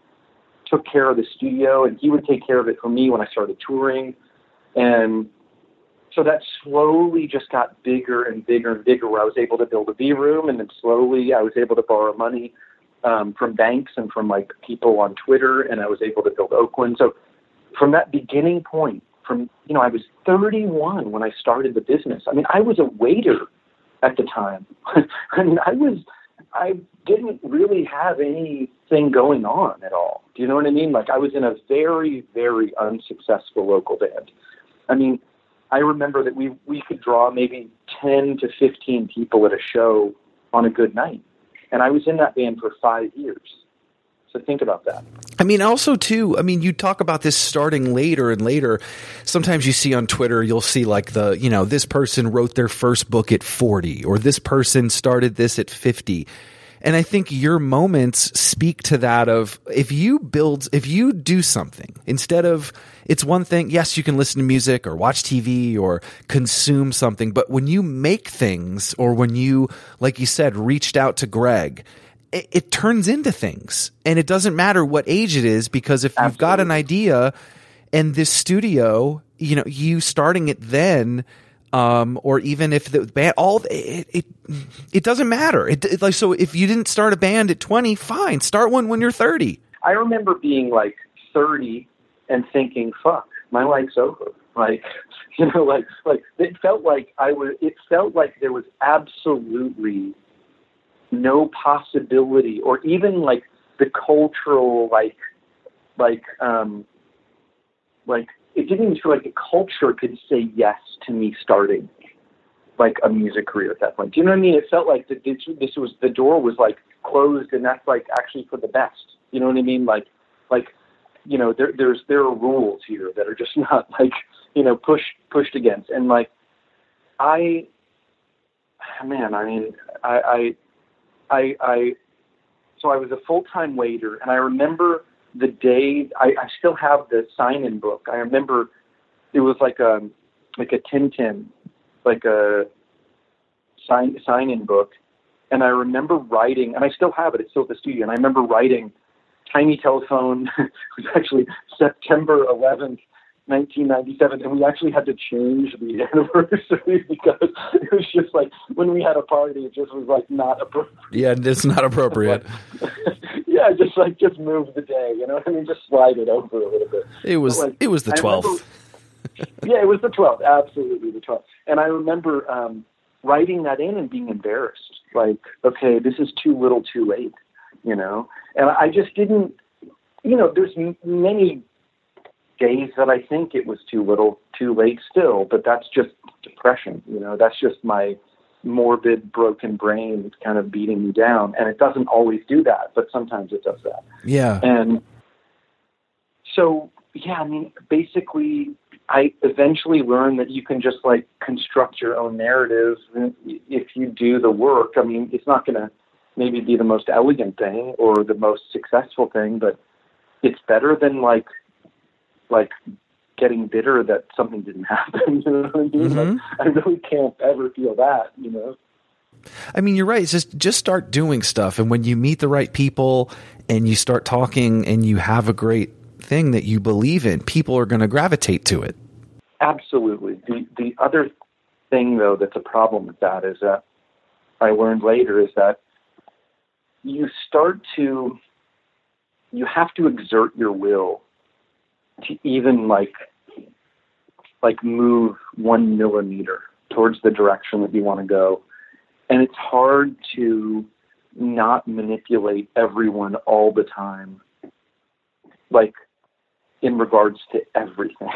took care of the studio, and he would take care of it for me when I started touring. And so that slowly just got bigger and bigger and bigger, where I was able to build a V room, and then slowly I was able to borrow money um, from banks and from like people on Twitter, and I was able to build Oakland. So from that beginning point, from you know, I was 31 when I started the business. I mean, I was a waiter at the time. I mean, I was I didn't really have anything going on at all. Do you know what I mean? Like I was in a very, very unsuccessful local band. I mean, I remember that we we could draw maybe ten to fifteen people at a show on a good night, and I was in that band for five years. So think about that. I mean, also too. I mean, you talk about this starting later and later. Sometimes you see on Twitter, you'll see like the you know this person wrote their first book at forty, or this person started this at fifty. And I think your moments speak to that of if you build, if you do something instead of, it's one thing, yes, you can listen to music or watch TV or consume something, but when you make things or when you, like you said, reached out to Greg, it, it turns into things. And it doesn't matter what age it is because if Absolutely. you've got an idea and this studio, you know, you starting it then, um, or even if the band, all it, it, it doesn't matter. It, it, like so, if you didn't start a band at twenty, fine, start one when you're thirty. I remember being like thirty and thinking, "Fuck, my life's over." Like, you know, like like it felt like I was. It felt like there was absolutely no possibility, or even like the cultural, like, like, um, like it didn't even feel like the culture could say yes to me starting like a music career at that point. Do you know what I mean? It felt like the, this was the door was like closed, and that's like actually for the best. You know what I mean? Like, like, you know, there there's there are rules here that are just not like you know pushed pushed against, and like, I, man, I mean, I, I, I, I so I was a full time waiter, and I remember the day I, I still have the sign in book. I remember it was like a like a Tintin, like a sign sign in book. And I remember writing and I still have it, it's still at the studio, and I remember writing Tiny Telephone it was actually September eleventh, 1997, and we actually had to change the anniversary because it was just like when we had a party, it just was like not appropriate. Yeah, it's not appropriate. yeah, just like just move the day, you know what I mean? Just slide it over a little bit. It was like, it was the 12th. yeah, it was the 12th, absolutely the 12th. And I remember um, writing that in and being embarrassed, like, okay, this is too little, too late, you know. And I just didn't, you know, there's many days that I think it was too little, too late still, but that's just depression. You know, that's just my morbid, broken brain kind of beating me down. And it doesn't always do that, but sometimes it does that. Yeah. And so, yeah, I mean, basically, I eventually learned that you can just like construct your own narrative if you do the work. I mean, it's not going to maybe be the most elegant thing or the most successful thing, but it's better than like like getting bitter that something didn't happen. You know what I mean? Mm-hmm. Like, I really can't ever feel that. You know. I mean, you're right. It's just just start doing stuff, and when you meet the right people and you start talking, and you have a great thing that you believe in, people are going to gravitate to it. Absolutely. The the other thing, though, that's a problem with that is that I learned later is that you start to you have to exert your will to even like like move one millimeter towards the direction that you want to go. And it's hard to not manipulate everyone all the time, like in regards to everything.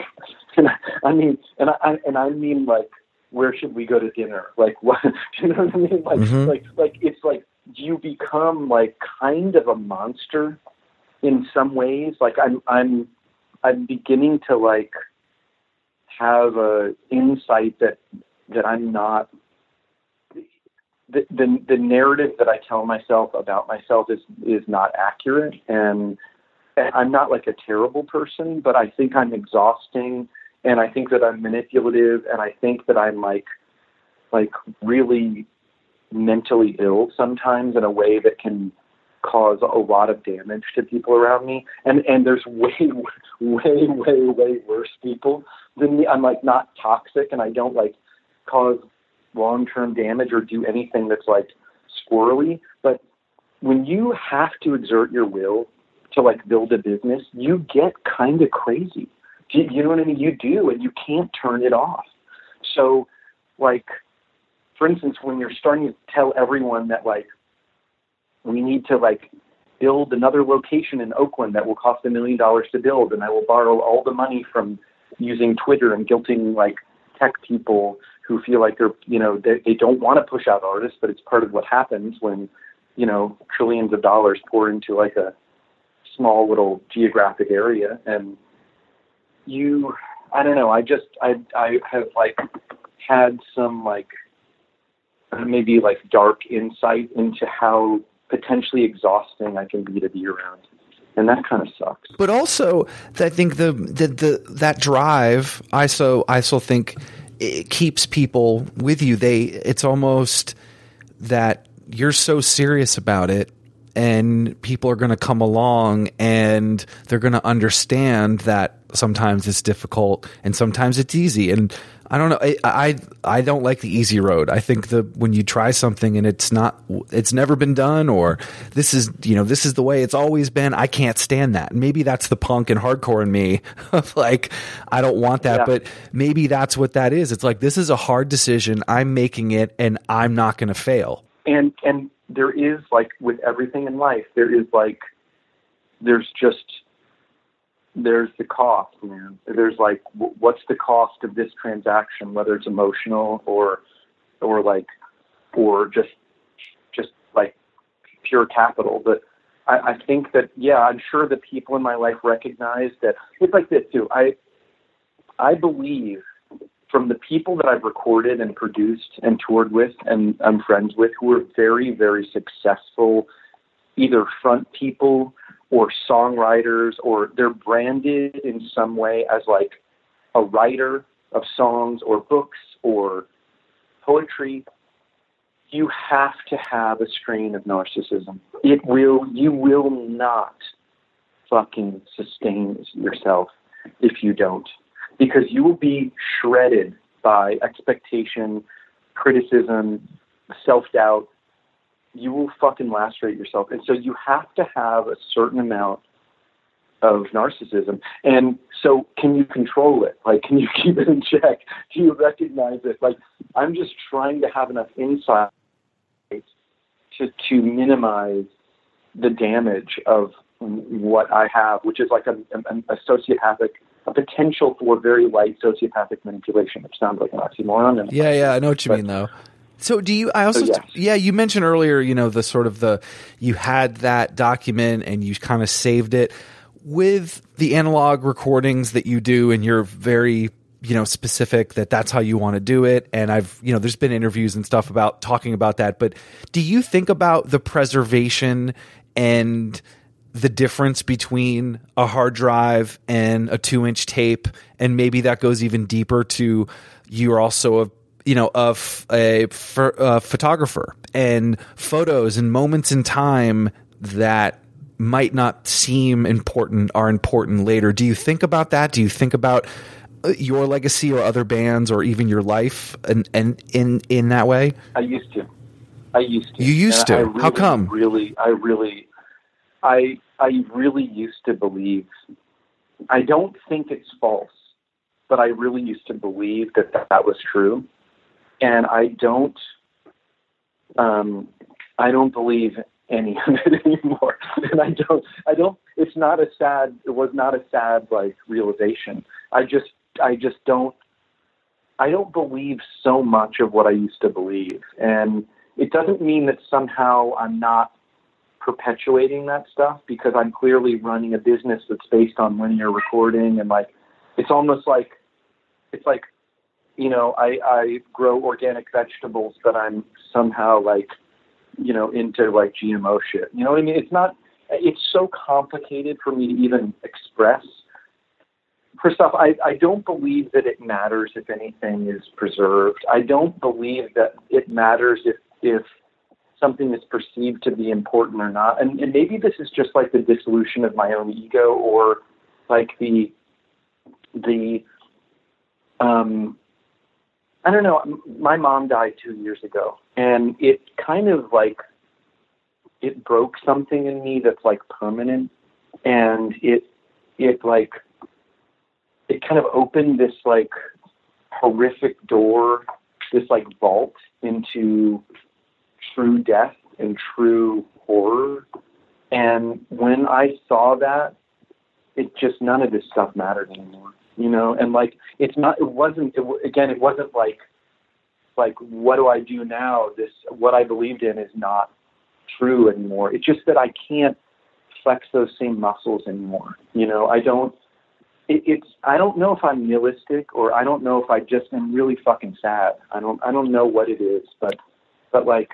and I, I mean, and I and I mean like, where should we go to dinner? Like, what? You know what I mean? Like, mm-hmm. like, like it's like you become like kind of a monster in some ways. Like I'm, I'm I'm beginning to like have a insight that that I'm not the, the the narrative that I tell myself about myself is is not accurate. And I'm not like a terrible person, but I think I'm exhausting and I think that I'm manipulative and I think that I'm like like really mentally ill sometimes in a way that can cause a lot of damage to people around me. And and there's way way way way worse people than me. I'm like not toxic and I don't like cause long term damage or do anything that's like squirrely. But when you have to exert your will to like build a business, you get kind of crazy. You, you know what I mean? You do, and you can't turn it off. So, like, for instance, when you're starting to tell everyone that like we need to like build another location in Oakland that will cost a million dollars to build, and I will borrow all the money from using Twitter and guilting like tech people who feel like they're you know they, they don't want to push out artists, but it's part of what happens when you know trillions of dollars pour into like a small little geographic area. And you I don't know I just I I have like had some like maybe like dark insight into how potentially exhausting I can be to be around and that kind of sucks. But also, I think the, the the that drive, I so I so think it keeps people with you. They it's almost that you're so serious about it and people are going to come along and they're going to understand that sometimes it's difficult and sometimes it's easy and I don't know. I, I, I don't like the easy road. I think the when you try something and it's not, it's never been done, or this is you know this is the way it's always been. I can't stand that. Maybe that's the punk and hardcore in me. of like I don't want that, yeah. but maybe that's what that is. It's like this is a hard decision. I'm making it, and I'm not going to fail. And and there is like with everything in life, there is like there's just there's the cost, man. There's like, what's the cost of this transaction, whether it's emotional or, or like, or just, just like pure capital. But I, I think that, yeah, I'm sure that people in my life recognize that it's like this too. I, I believe from the people that I've recorded and produced and toured with and I'm friends with who are very, very successful, either front people or songwriters or they're branded in some way as like a writer of songs or books or poetry you have to have a strain of narcissism. It will you will not fucking sustain yourself if you don't because you will be shredded by expectation criticism self-doubt you will fucking lacerate yourself. And so you have to have a certain amount of narcissism. And so can you control it? Like, can you keep it in check? Do you recognize it? Like, I'm just trying to have enough insight to, to minimize the damage of what I have, which is like a, a, a sociopathic a potential for very light sociopathic manipulation, which sounds like an oxymoron. And yeah, yeah, I know what you but, mean, though. So do you? I also, so, yes. yeah, you mentioned earlier, you know, the sort of the you had that document and you kind of saved it with the analog recordings that you do, and you're very you know specific that that's how you want to do it and i've you know there's been interviews and stuff about talking about that but do you think about the preservation and the difference between a hard drive and a two inch tape and maybe that goes even deeper to you're also a you know, of a, a photographer and photos and moments in time that might not seem important are important later. Do you think about that? Do you think about uh, your legacy or other bands or even your life and, and in in that way? I used to. I used to. You used to. Really, How come? Really, I really, I I really used to believe. I don't think it's false, but I really used to believe that that, that was true and I don't um, I don't believe any of it anymore. and I don't I don't it's not a sad it was not a sad like realization. I just I just don't I don't believe so much of what I used to believe. And it doesn't mean that somehow I'm not perpetuating that stuff because I'm clearly running a business that's based on linear recording and like it's almost like it's like you know, I, I grow organic vegetables, but I'm somehow like, you know, into like GMO shit. You know what I mean? It's not, it's so complicated for me to even express. First off, I, I don't believe that it matters if anything is preserved. I don't believe that it matters if, if something is perceived to be important or not. And, and maybe this is just like the dissolution of my own ego or like the, the, um, I don't know. My mom died two years ago, and it kind of like it broke something in me that's like permanent, and it it like it kind of opened this like horrific door, this like vault into true death and true horror. And when I saw that, it just none of this stuff mattered anymore you know and like it's not it wasn't it, again it wasn't like like what do i do now? This what i believed in is not true anymore. It's just that i can't flex those same muscles anymore you know? I don't it, it's i don't know if i'm nihilistic or i don't know if i just am really fucking sad. I don't i don't know what it is but but like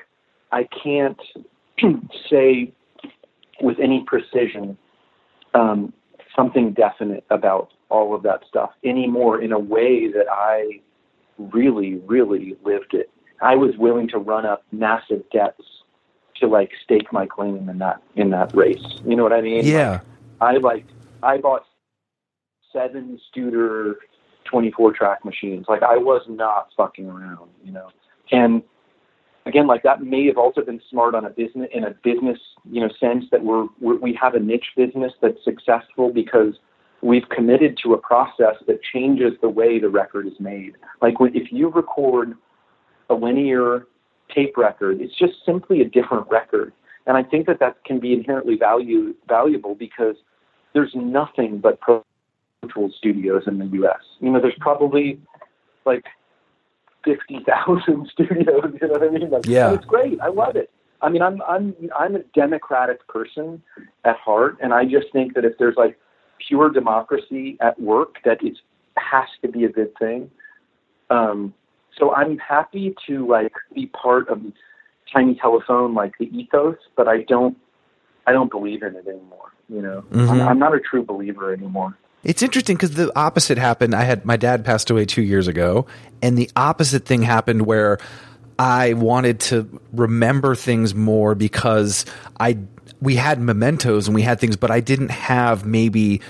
i can't say with any precision um, something definite about all of that stuff anymore in a way that I really, really lived it. I was willing to run up massive debts to like stake my claim in that in that race. You know what I mean? Yeah. Like, I like I bought seven Studer 24 track machines. Like I was not fucking around, you know. And again, like that may have also been smart on a business in a business, you know, sense that we're, we're we have a niche business that's successful because we've committed to a process that changes the way the record is made. Like if you record a linear tape record, it's just simply a different record. And I think that that can be inherently value, valuable because there's nothing but Pro Tools studios in the U.S. You know, there's probably like 50,000 studios, you know what I mean? Like, yeah. It's great. I love it. I mean, I'm, I'm, I'm a democratic person at heart. And I just think that if there's like pure democracy at work that it has to be a good thing. Um, so I'm happy to like be part of Tiny Telephone, like the ethos, but I don't, I don't believe in it anymore. You know, mm-hmm. I'm, I'm not a true believer anymore. It's interesting because the opposite happened. I had my dad passed away two years ago, and the opposite thing happened where I wanted to remember things more because I we had mementos and we had things, but I didn't have maybe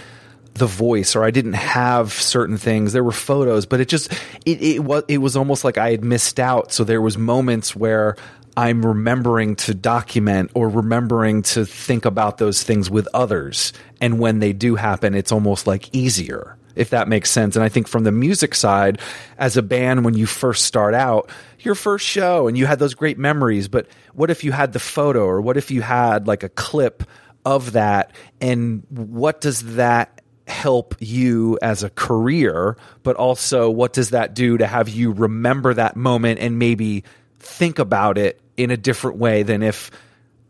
the voice or I didn't have certain things. There were photos, but it just it, it was it was almost like I had missed out. So there was moments where I'm remembering to document or remembering to think about those things with others. And when they do happen, it's almost like easier, if that makes sense. And I think from the music side, as a band, when you first start out, your first show and you had those great memories, but what if you had the photo or what if you had like a clip of that? And what does that help you as a career, but also what does that do to have you remember that moment and maybe think about it in a different way than if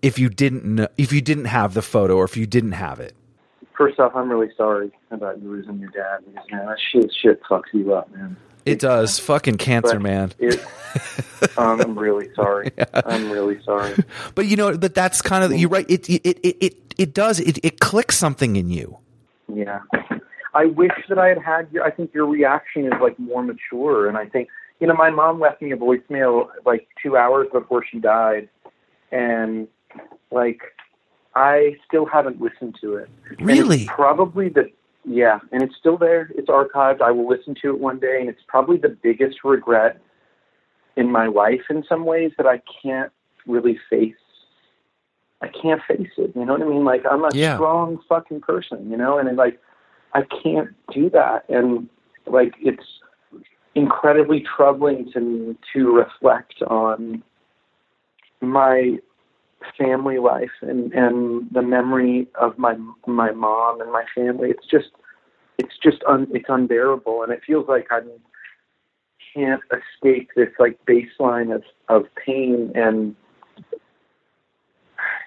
if you didn't know, if you didn't have the photo or if you didn't have it. First off, I'm really sorry about you losing your dad because man, that shit shit fucks you up, man. It does. Fucking cancer, but man. It, um, I'm really sorry. yeah. I'm really sorry. But you know, but that's kind of you're right. It it it it, it does. It it clicks something in you. Yeah. I wish that I had had your, I think your reaction is like more mature. And I think, you know, my mom left me a voicemail like two hours before she died. And like, I still haven't listened to it. Really? probably the, yeah. And it's still there. It's archived. I will listen to it one day. And it's probably the biggest regret in my life in some ways that I can't really face I can't face it. You know what I mean? Like I'm a yeah. strong fucking person, you know, and it, like I can't do that. And like it's incredibly troubling to me to reflect on my family life and and the memory of my my mom and my family. It's just it's just un, it's unbearable, and it feels like I can't escape this like baseline of of pain and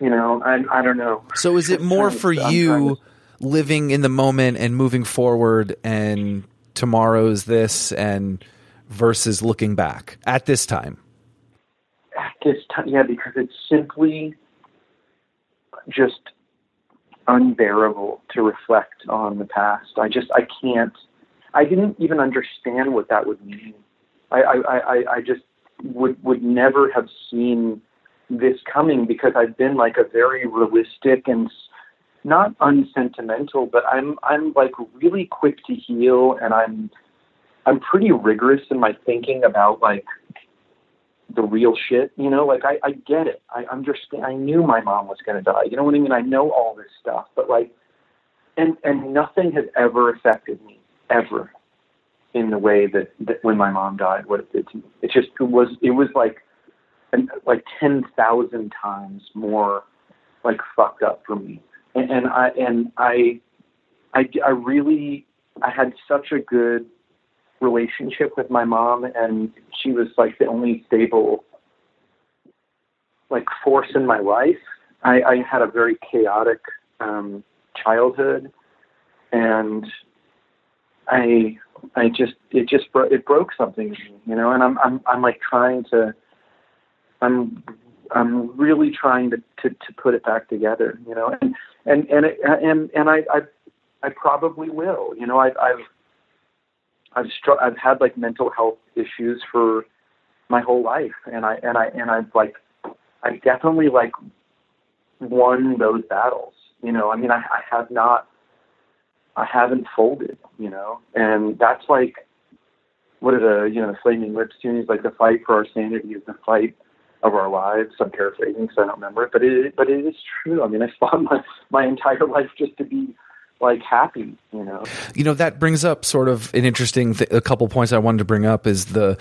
you know, I I don't know. So is it more for you living in the moment and moving forward and tomorrow's this and versus looking back at this time? At this time, yeah, because it's simply just unbearable to reflect on the past. I just I can't. I didn't even understand what that would mean. I I I, I just would would never have seen this coming because I've been like a very realistic and not unsentimental, but I'm I'm like really quick to heal and I'm I'm pretty rigorous in my thinking about like the real shit, you know, like I, I get it. I understand I knew my mom was gonna die. You know what I mean? I know all this stuff, but like and and nothing has ever affected me, ever, in the way that, that when my mom died, what it did to me. It just it was it was like and like ten thousand times more like fucked up for me. And, and I and I I I really I had such a good relationship with my mom and she was like the only stable like force in my life. I, I had a very chaotic um childhood and I I just it just bro- it broke something you know, and I'm I'm I'm like trying to I'm I'm really trying to to, to put it back together, you know, and and and it, and and I I I probably will, you know, I've I've I've str- I've had like mental health issues for my whole life, and I and I and I've like I definitely like won those battles, you know. I mean, I, I have not I haven't folded, you know, and that's like what are the you know the flaming lips tunes like the fight for our sanity is the fight of our lives. I'm paraphrasing, so I don't remember it, but it but it is true. I mean, I fought my my entire life just to be like happy, you know. You know that brings up sort of an interesting th- a couple points I wanted to bring up is the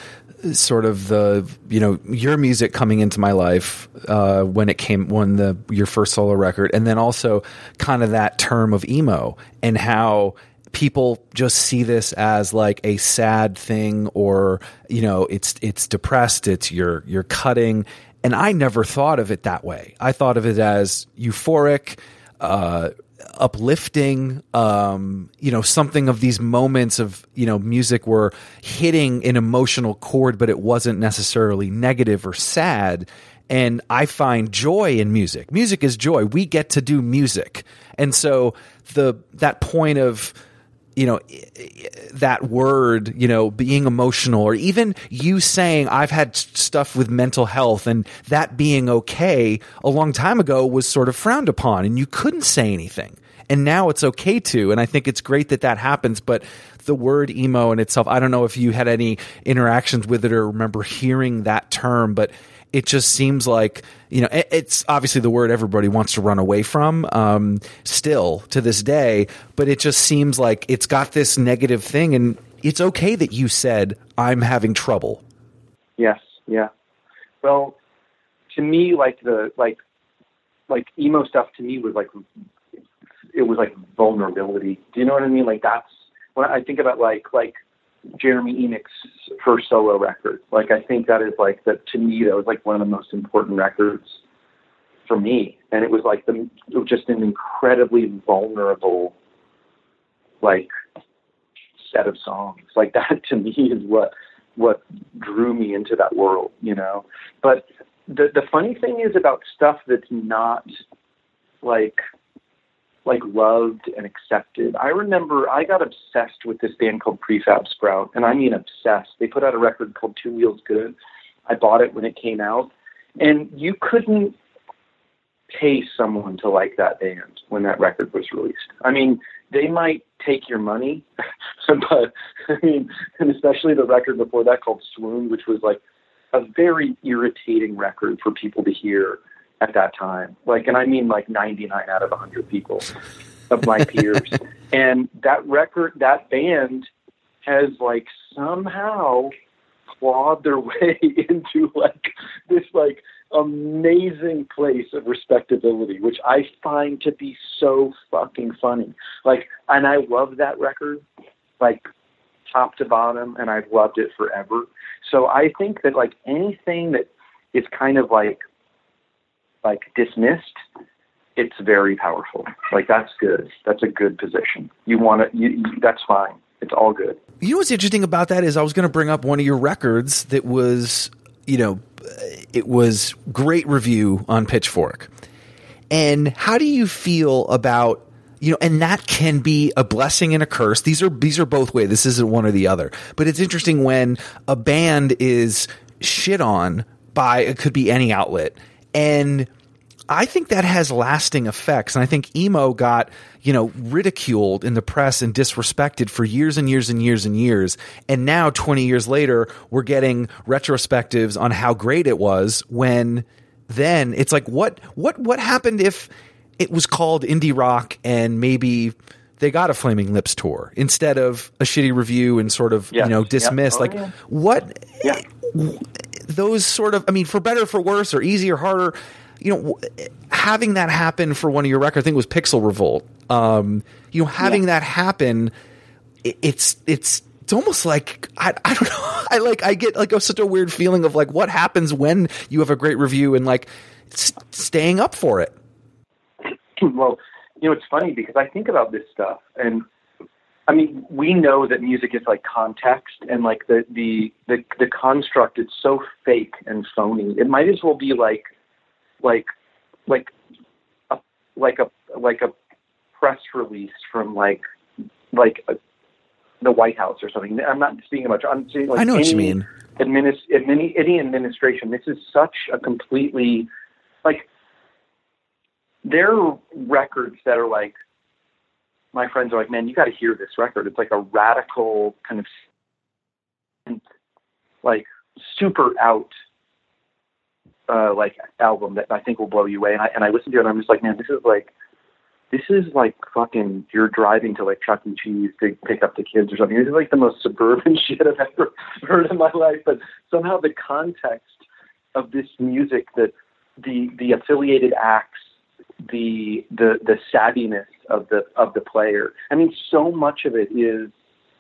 sort of the you know your music coming into my life uh, when it came when the your first solo record and then also kind of that term of emo and how people just see this as like a sad thing or you know it's it's depressed it's you're you're cutting. And I never thought of it that way. I thought of it as euphoric uh, uplifting um, you know something of these moments of you know music were hitting an emotional chord but it wasn't necessarily negative or sad. And I find joy in music. Music is joy. We get to do music. And so the that point of you know that word you know being emotional or even you saying i've had stuff with mental health and that being okay a long time ago was sort of frowned upon and you couldn't say anything. And now it's okay to and i think it's great that that happens but the word emo in itself i don't know if you had any interactions with it or remember hearing that term but it just seems like you know it, it's obviously the word everybody wants to run away from um, still to this day but it just seems like it's got this negative thing and it's okay that you said i'm having trouble Yes, yeah. Well, to me, like the like like emo stuff to me was like it was like vulnerability. Do you know what I mean? Like that's when I think about like like Jeremy Enigk's first solo record. Like I think that is like that to me that was like one of the most important records for me, and it was like the it was just an incredibly vulnerable like set of songs. Like that to me is what what drew me into that world, you know. But the the funny thing is about stuff that's not like like loved and accepted. I remember I got obsessed with this band called Prefab Sprout, and I mean obsessed. They put out a record called Two Wheels Good. I bought it when it came out, and you couldn't pay someone to like that band when that record was released. I mean, they might take your money, but I mean, and especially the record before that called Swoon, which was like a very irritating record for people to hear at that time. Like, and I mean like 99 out of 100 people of my peers. and that record, that band has like somehow clawed their way into like this like amazing place of respectability, which I find to be so fucking funny. Like, and I love that record, like top to bottom, and I've loved it forever. So I think that like anything that is kind of like like dismissed, it's very powerful. Like that's good. That's a good position. You want to. You, you, that's fine. It's all good. You know what's interesting about that is I was going to bring up one of your records that was, you know, it was great review on Pitchfork. And how do you feel about you know, and that can be a blessing and a curse. These are these are both ways. This isn't one or the other. But it's interesting when a band is shit on by it could be any outlet and I think that has lasting effects. And I think emo got, you know, ridiculed in the press and disrespected for years and years and years and years. And now, 20 years later, we're getting retrospectives on how great it was when then it's like, what, what, what happened if it was called indie rock and maybe they got a Flaming Lips tour instead of a shitty review and sort of, Yes. you know, Yep. dismissed? Oh, like, yeah. what, Yeah. Eh, those sort of, I mean, for better or for worse, or easy or harder, you know, having that happen for one of your records, I think it was Pixel Revolt. Um, you know, having Yeah. that happen, it, it's it's it's almost like I, I don't know. I like I get like a, such a weird feeling of like what happens when you have a great review and like s- staying up for it. well, you know, it's funny because I think about this stuff, and I mean, we know that music is like context, and like the the the, the construct is so fake and phony. It might as well be like, like, like, a like a like a press release from like like a, the White House or something. I'm not speaking about. I'm saying like I know what you any mean. Administ- admini- any administration. This is such a completely like there are records that are like my friends are like, man, you got to hear this record. It's like a radical kind of like super out uh, like album that I think will blow you away. And I and I listened to it and I'm just like, man, this is like this is like fucking you're driving to like Chuck E. Cheese to pick up the kids or something. This is like the most suburban shit I've ever heard in my life. But somehow the context of this music that the the affiliated acts the the the savviness of the of the player. I mean, so much of it is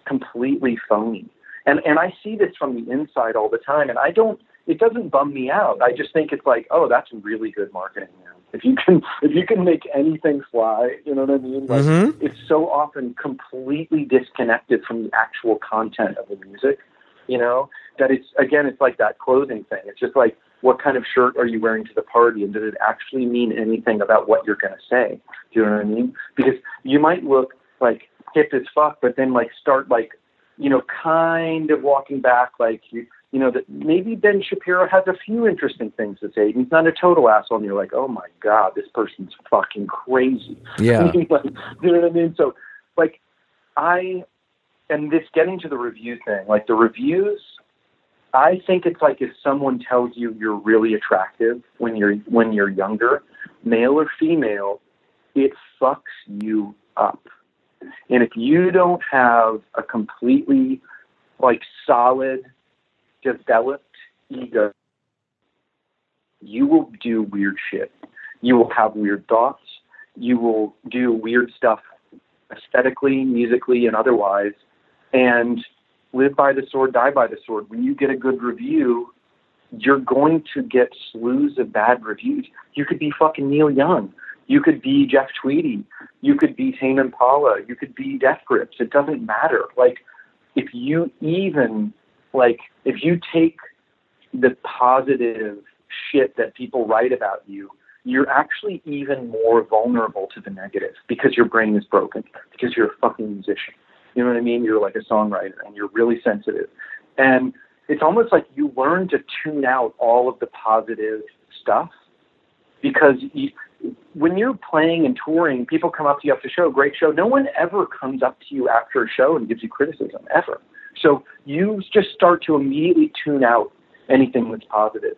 completely phony, and and I see this from the inside all the time, and I don't. It doesn't bum me out. I just think it's like, oh, that's really good marketing, man. If you can if you can make anything fly, you know what I mean? Like, Mhm. It's so often completely disconnected from the actual content of the music. You know that it's again, it's like that clothing thing. It's just like what kind of shirt are you wearing to the party and does it actually mean anything about what you're going to say do you know what i mean because you might look like hip as fuck but then like start like you know kind of walking back like you you know that maybe ben shapiro has a few interesting things to say he's not a total asshole and you're like oh my god this person's fucking crazy Yeah. like, you know what i mean so like i and this getting to the review thing like the reviews I think it's like if someone tells you you're really attractive when you're when you're younger, male or female, it fucks you up. And if you don't have a completely like solid developed ego, you will do weird shit. You will have weird thoughts. You will do weird stuff aesthetically, musically, and otherwise. And live by the sword, die by the sword. When you get a good review, you're going to get slews of bad reviews. You could be fucking Neil Young. You could be Jeff Tweedy. You could be Tame Impala. You could be Death Grips. It doesn't matter. Like, if you even, like, if you take the positive shit that people write about you, you're actually even more vulnerable to the negative because your brain is broken, because you're a fucking musician. You know what I mean? You're like a songwriter and you're really sensitive. And it's almost like you learn to tune out all of the positive stuff because you, when you're playing and touring, people come up to you after the show, great show. No one ever comes up to you after a show and gives you criticism, ever. So you just start to immediately tune out anything that's positive.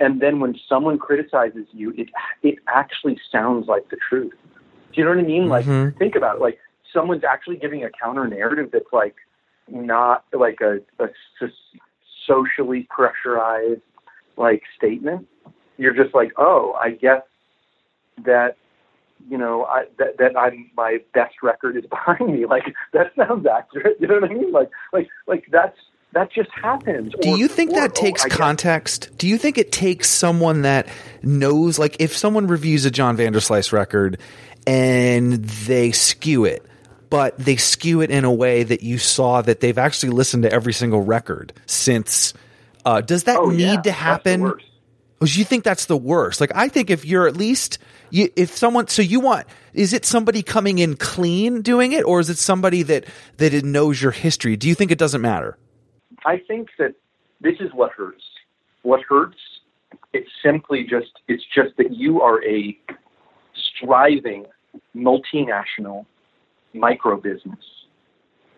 And then when someone criticizes you, it it actually sounds like the truth. Do you know what I mean? Like Mhm. think about it. Like someone's actually giving a counter narrative that's like not like a, a socially pressurized like statement. You're just like, oh, I guess that you know I that that I'm my best record is behind me. Like that sounds accurate. You know what I mean? Like like like that's that just happens. Do Or- you think or, that oh, takes guess- context? Do you think it takes someone that knows, like, if someone reviews a John Vanderslice record and they skew it, but they skew it in a way that you saw that they've actually listened to every single record since. Uh, does that Oh, need yeah, to happen? Oh, you think that's the worst? Like, I think if you're at least, you, if someone, so you want, is it somebody coming in clean doing it, or is it somebody that that knows your history? Do you think it doesn't matter? I think that this is what hurts. What hurts, it's simply just it's just that you are a striving multinational micro business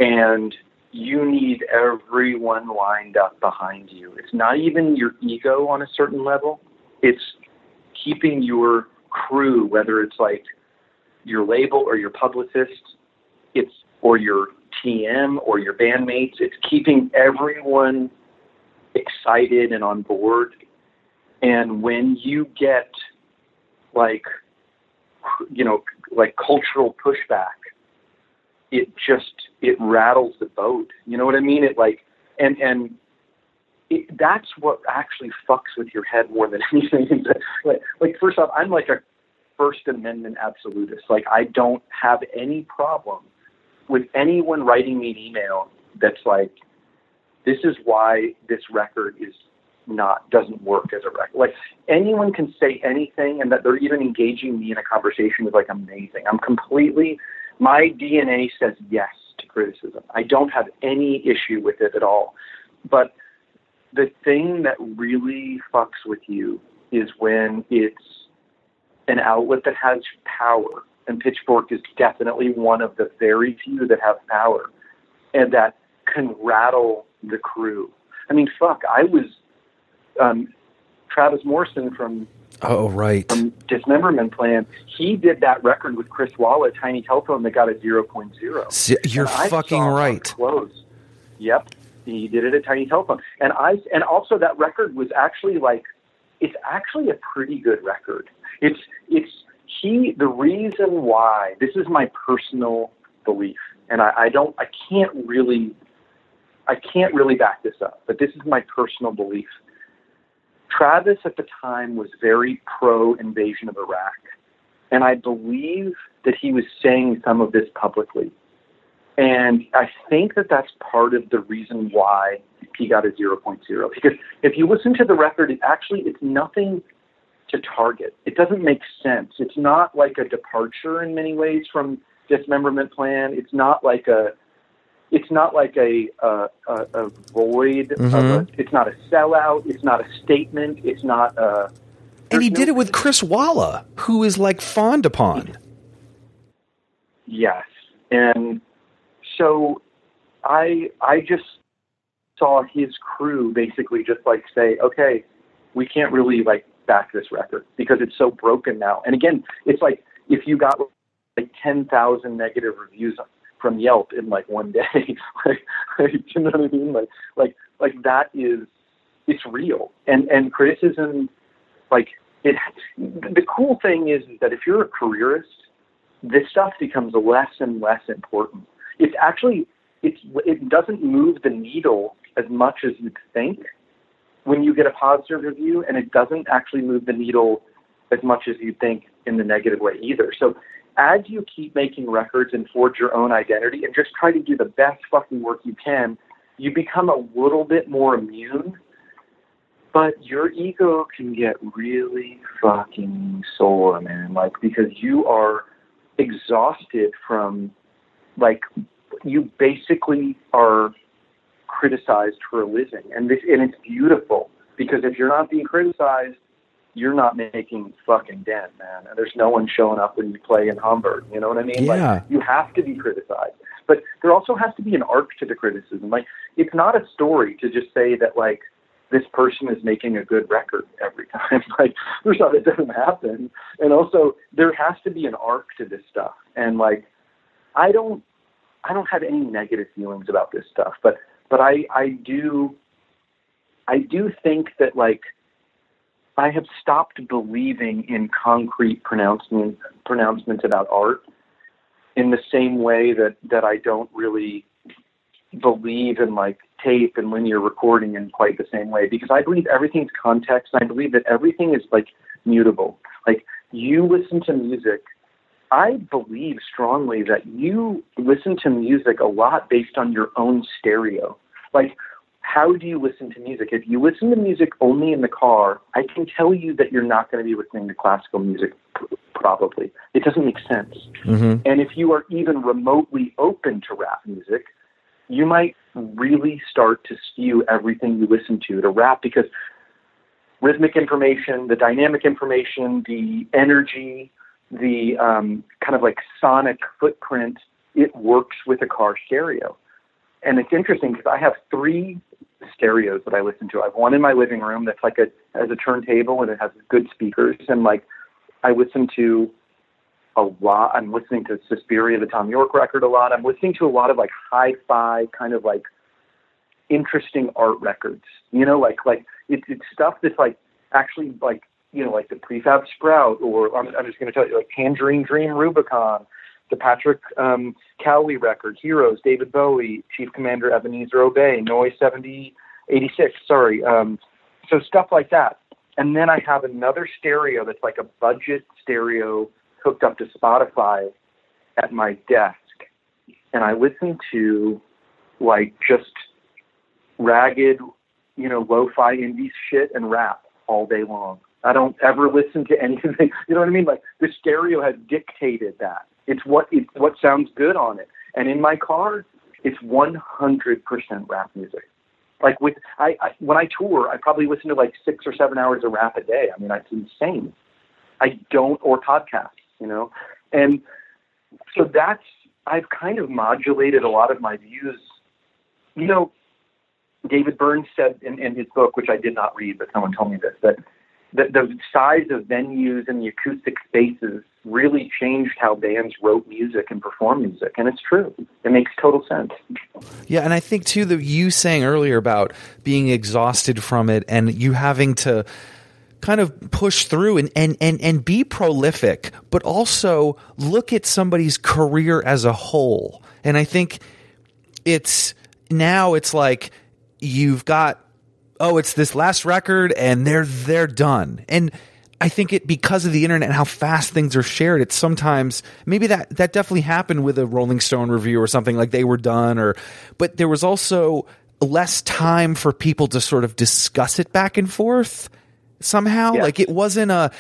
and you need everyone lined up behind you. It's not even your ego on a certain level. It's keeping your crew, whether it's like your label or your publicist, it's or your TM or your bandmates. It's keeping everyone excited and on board. And when you get like you know like cultural pushback, it just it rattles the boat. You know what I mean? It like and and it, that's what actually fucks with your head more than anything. like, like first off, I'm like a First Amendment absolutist. Like I don't have any problem with anyone writing me an email that's like, this is why this record is not doesn't work as a record. Like anyone can say anything, and that they're even engaging me in a conversation is like amazing. I'm completely my DNA says yes to criticism. I don't have any issue with it at all. But the thing that really fucks with you is when it's an outlet that has power, and Pitchfork is definitely one of the very few that have power, and that can rattle the crew. I mean, fuck, I was um, Travis Morrison from Oh, right. from Dismemberment Plan. He did that record with Chris Walla, Tiny Telephone, that got a 0.0. Si- You're fucking right. Close. Yep, he did it at Tiny Telephone, and I and also that record was actually like, it's actually a pretty good record. It's it's he the reason why this is my personal belief, and I, I don't I can't really I can't really back this up, but this is my personal belief. Travis at the time was very pro invasion of Iraq. And I believe that he was saying some of this publicly. And I think that that's part of the reason why he got a 0.0. Because if you listen to the record, it actually, it's nothing to target. It doesn't make sense. It's not like a departure in many ways from dismemberment plan. It's not like a, it's not like a a, a, a void. Of a, mm-hmm. it's not a sellout. It's not a statement. It's not a. And he there's did it with Chris Walla, who is like fawned upon. Yes, and so I I just saw his crew basically just like say, okay, we can't really like back this record because it's so broken now. And again, it's like if you got like ten thousand negative reviews from Yelp in like one day, like, you know what I mean? Like like like that is it's real. And and criticism, like it. The cool thing is that if you're a careerist this stuff becomes less and less important. It's actually it's it doesn't move the needle as much as you'd think when you get a positive review, and it doesn't actually move the needle as much as you think in the negative way either. So as you keep making records and forge your own identity and just try to do the best fucking work you can, you become a little bit more immune. But your ego can get really fucking sore, man. Like because you are exhausted from like you basically are criticized for a living and this and it's beautiful because if you're not being criticized you're not making fucking dent man and there's no one showing up when you play in Hamburg you know what I mean Yeah. like you have to be criticized but there also has to be an arc to the criticism like it's not a story to just say that like this person is making a good record every time. like, there's off, it doesn't happen, and also there has to be an arc to this stuff. And like, I don't, I don't have any negative feelings about this stuff, but but I I do, I do think that like, I have stopped believing in concrete pronouncement pronouncements about art in the same way that that I don't really believe in like tape and linear recording in quite the same way because I believe everything's context and I believe that everything is like mutable. Like you listen to music I believe strongly that you listen to music a lot based on your own stereo. Like, how do you listen to music? If you listen to music only in the car, I can tell you that you're not going to be listening to classical music, probably. It doesn't make sense. Mm-hmm. And if you are even remotely open to rap music, you might really start to skew everything you listen to to rap because rhythmic information, the dynamic information, the energy, the um, kind of like sonic footprint, it works with a car stereo. And it's interesting because I have three stereos that I listen to. I have one in my living room that's like a has a turntable and it has good speakers and like I listen to a lot. I'm listening to Suspiria, the Thom Yorke record, a lot. I'm listening to a lot of like hi-fi kind of like interesting art records. You know, like like it's it's stuff that's like actually like you know, like the Prefab Sprout, or I'm, I'm just going to tell you, like Tangerine Dream Rubicon, the Patrick um, Cowley record, Heroes, David Bowie, Chief Commander Ebenezer Obey, Noise 7086, sorry. Um, so stuff like that. And then I have another stereo that's like a budget stereo hooked up to Spotify at my desk. And I listen to like just ragged, you know, lo-fi indie shit and rap all day long. I don't ever listen to anything. You know what I mean? Like the stereo has dictated that. It's what it's what sounds good on it. And in my car, it's 100% rap music. Like with I, I when I tour, I probably listen to like six or seven hours of rap a day. I mean, it's insane. I don't or podcasts, you know, and so that's I've kind of modulated a lot of my views. You know, David Byrne said in, in his book, which I did not read, but someone told me this, that the, the size of venues and the acoustic spaces really changed how bands wrote music and performed music and it's true. It makes total sense. Yeah and i think too that you saying earlier about being exhausted from it and you having to kind of push through and, and, and, and be prolific but also look at somebody's career as a whole. And i think it's now it's like you've got oh, it's this last record and they're they're done. And I think it because of the internet and how fast things are shared, it's sometimes maybe that that definitely happened with a Rolling Stone review or something like they were done or but there was also less time for people to sort of discuss it back and forth somehow. Yeah. Like it wasn't a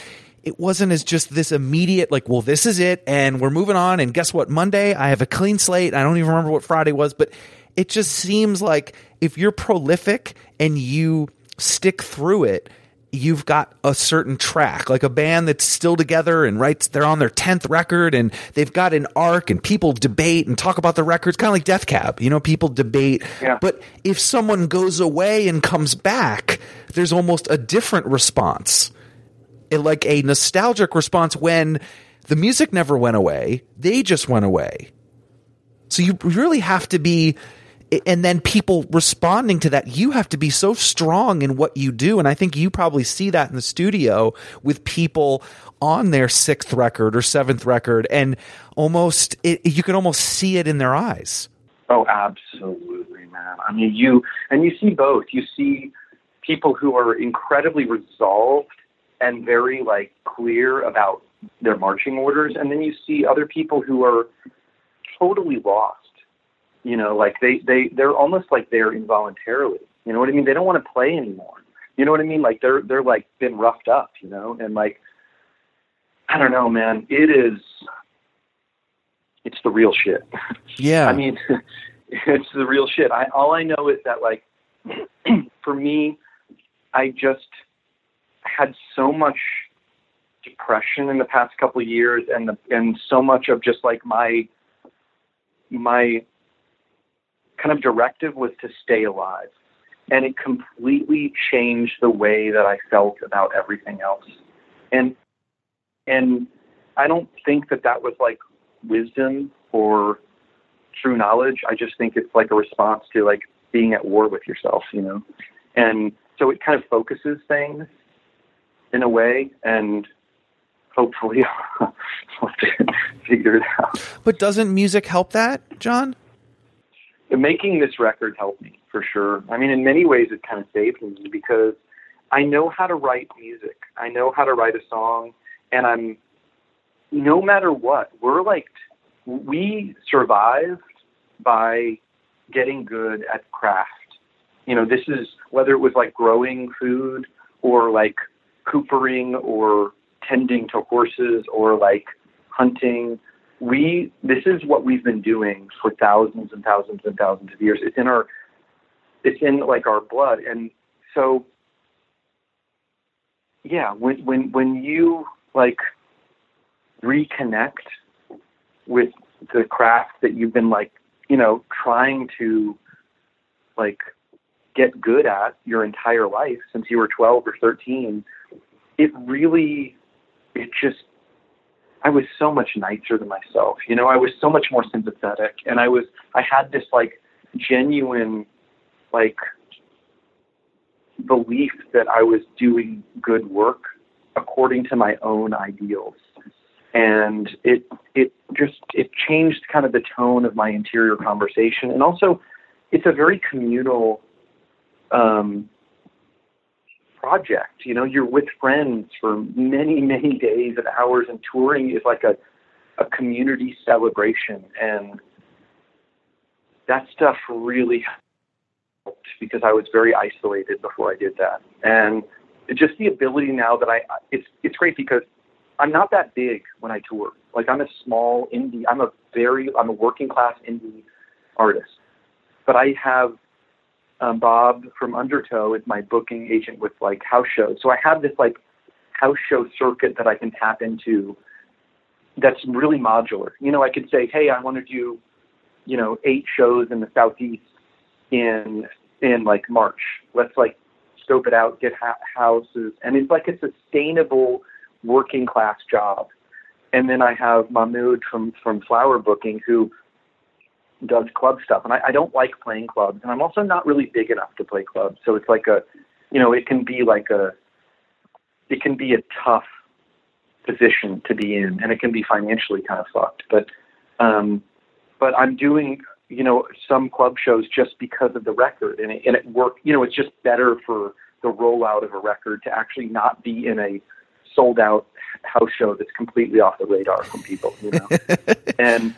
it wasn't as just this immediate like well this is it and we're moving on and guess what Monday I have a clean slate I don't even remember what Friday was but it just seems like if you're prolific and you stick through it, you've got a certain track, like a band that's still together and writes, they're on their 10th record and they've got an arc and people debate and talk about the records, kind of like Death Cab. You know, people debate. Yeah. But if someone goes away and comes back, there's almost a different response. Like a nostalgic response when the music never went away, they just went away. So you really have to be, and then people responding to that, you have to be so strong in what you do. And I think you probably see that in the studio with people on their sixth record or seventh record, and almost, it, you can almost see it in their eyes. oh absolutely man i mean you and you see both you see people who are incredibly resolved and very like clear about their marching orders and then you see other people who are totally lost you know like they they they're almost like they're involuntarily you know what i mean? They don't want to play anymore. You know what i mean? Like they're they're like been roughed up you know? And like i don't know man. It is it's the real shit. Yeah. I mean, it's the real shit. I all I know is that like for me, I just had so much depression in the past couple of years, and the and so much of just like my my kind of directive was to stay alive, and it completely changed the way that I felt about everything else, and and I don't think that that was like wisdom or true knowledge. I just think it's like a response to like being at war with yourself, you know. And so it kind of focuses things in a way, and hopefully I'll figure it out. but doesn't music help that, John? Making this record helped me for sure. I mean, in many ways, it kind of saved me because I know how to write music. I know how to write a song, and I'm no matter what, we're like we survived by getting good at craft. You know, this is whether it was like growing food or like coopering or tending to horses or like hunting. We this is what we've been doing for thousands and thousands and thousands of years. It's in our it's in like our blood. And so yeah, when when when you like reconnect with the craft that you've been like, you know, trying to like get good at your entire life since you were 12 or 13, it really, it just, I was so much nicer to myself. You know, I was so much more sympathetic and I was, I had this like genuine, like, belief that I was doing good work according to my own ideals and it it just it changed kind of the tone of my interior conversation and also it's a very communal um, project you know you're with friends for many many days and hours and touring is like a a community celebration and that stuff really helped because I was very isolated before I did that and just the ability now that I it's it's great because I'm not that big when I tour. Like I'm a small indie. I'm a very I'm a working class indie artist. But I have um, Bob from Undertow is my booking agent with like house shows. So I have this like house show circuit that I can tap into. That's really modular. You know, I could say, hey, I want to do, you know, eight shows in the southeast in in like March. Let's like scope it out, get ha- houses, and it's like a sustainable working class job. And then I have Mahmood from from Flower Booking who does club stuff, and I, I don't like playing clubs, and I'm also not really big enough to play clubs. So it's like a, you know, it can be like a, it can be a tough position to be in, and it can be financially kind of fucked. But, um, but I'm doing, you know, some club shows just because of the record, and it, and it worked. You know, it's just better for the rollout of a record to actually not be in a sold out house show that's completely off the radar from people, you know. and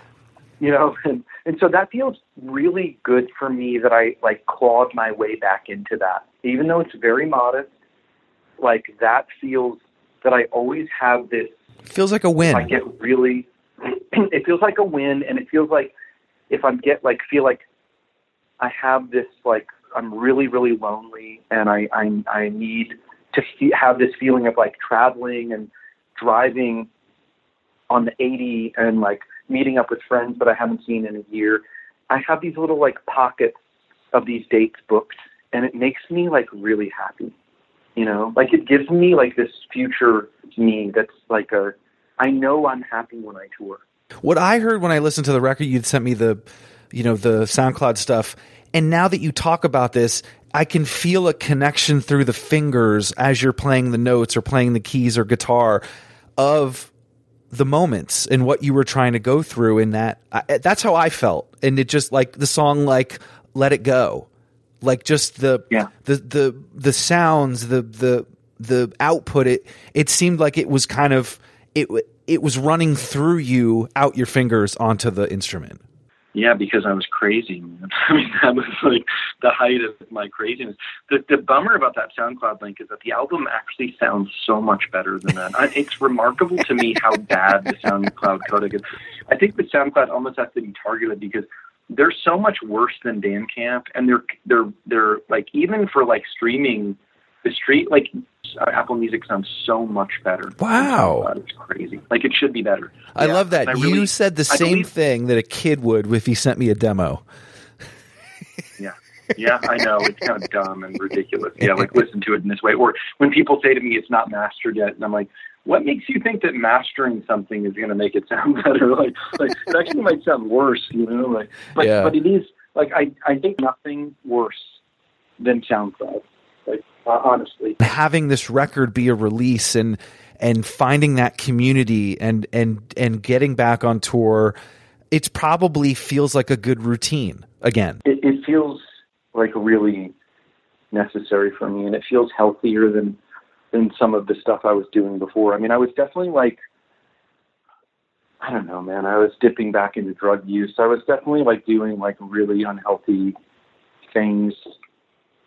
you know, and, and so that feels really good for me that I like clawed my way back into that. Even though it's very modest, like that feels that I always have this feels like a win. I get really it feels like a win and it feels like if I'm get like feel like I have this like I'm really really lonely and I I I need to have this feeling of like traveling and driving on the 80 and like meeting up with friends that I haven't seen in a year. I have these little like pockets of these dates booked and it makes me like really happy. You know, like it gives me like this future me that's like a I know I'm happy when I tour. What I heard when I listened to the record you'd sent me the you know the SoundCloud stuff and now that you talk about this I can feel a connection through the fingers as you're playing the notes or playing the keys or guitar of the moments and what you were trying to go through in that I, that's how I felt. And it just like the song like let it go. Like just the yeah. the the the sounds the the the output it it seemed like it was kind of it it was running through you out your fingers onto the instrument yeah, because I was crazy, man. I mean, that was like the height of my craziness. The the bummer about that SoundCloud link is that the album actually sounds so much better than that. I, it's remarkable to me how bad the SoundCloud codec is. I think the SoundCloud almost has to be targeted because they're so much worse than Bandcamp, and they're they're they're like even for like streaming the street like Uh, Apple Music sounds so much better. Wow, uh, it's crazy. Like it should be better. I yeah. love that you said the same believe, thing that a kid would if he sent me a demo. yeah. Yeah, I know. It's kind of dumb and ridiculous. Yeah, like listen to it in this way. Or when people say to me it's not mastered yet, and I'm like, what makes you think that mastering something is going to make it sound better? Like, like it actually might sound worse, you know? Like, but yeah. but it is like I I think nothing worse than SoundCloud uh, honestly. Having this record be a release and and finding that community and and and getting back on tour, it probably feels like a good routine again. It, it feels like really necessary for me, and it feels healthier than than some of the stuff I was doing before. I mean, I was definitely like I don't know, man. I was dipping back into drug use. I was definitely like doing like really unhealthy things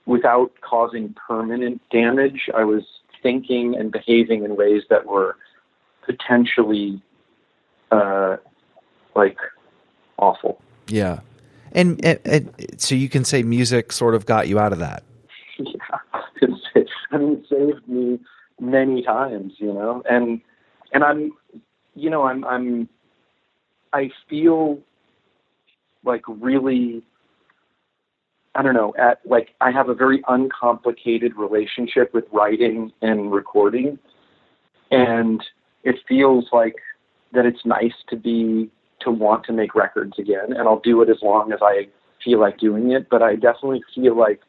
without causing permanent damage. I was thinking and behaving in ways that were potentially uh, like awful. Yeah. And, and, and so you can say music sort of got you out of that. Yeah, I mean, it saved me many times, you know, and and I'm, you know, I'm I'm, I feel like really, I don't know, at like I have a very uncomplicated relationship with writing and recording, and it feels like that it's nice to be to want to make records again, and I'll do it as long as I feel like doing it. But I definitely feel like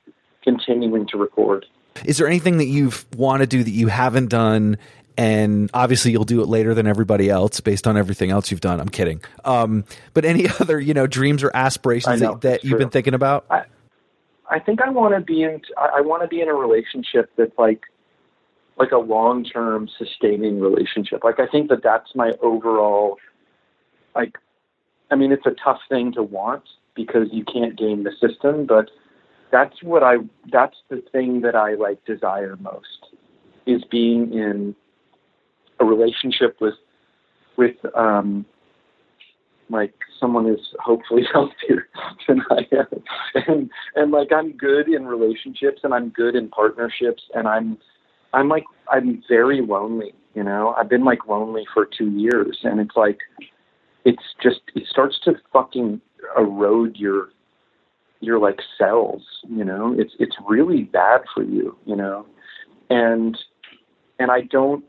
continuing to record. Is there anything that you've want to do that you haven't done? And obviously, you'll do it later than everybody else based on everything else you've done. I'm kidding. Um, but any other, you know, dreams or aspirations know, that, that you've been thinking about? I, I think I want to be in. I want to be in a relationship that's like, like a long-term sustaining relationship. Like I think that that's my overall, like, I mean, it's a tough thing to want because you can't game the system, but that's what I that's the thing that I like desire most is being in a relationship with with um like someone is hopefully healthier than I am. And and like I'm good in relationships and I'm good in partnerships and I'm I'm like I'm very lonely, you know. I've been like lonely for 2 years and it's like it's just it starts to fucking erode your your like cells you know it's it's really bad for you you know and and i don't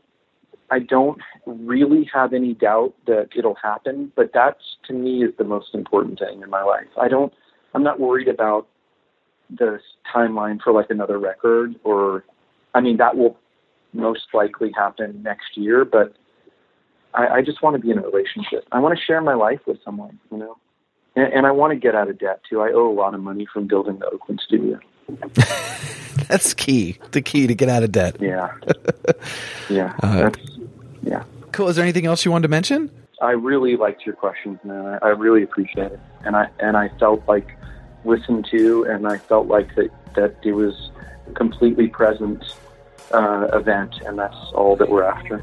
i don't really have any doubt that it'll happen but that's to me is the most important thing in my life i don't i'm not worried about the timeline for like another record or i mean that will most likely happen next year but i i just want to be in a relationship i want to share my life with someone you know and, and I want to get out of debt too. I owe a lot of money from building the Oakland studio. That's key. The key to get out of debt. Yeah. Yeah. Uh, that's, yeah. Cool. Is there anything else you wanted to mention? I really liked your questions, man. I, I really appreciate it, and I and I felt like listened to, and I felt like that that it was a completely present uh, event, and that's all that we're after.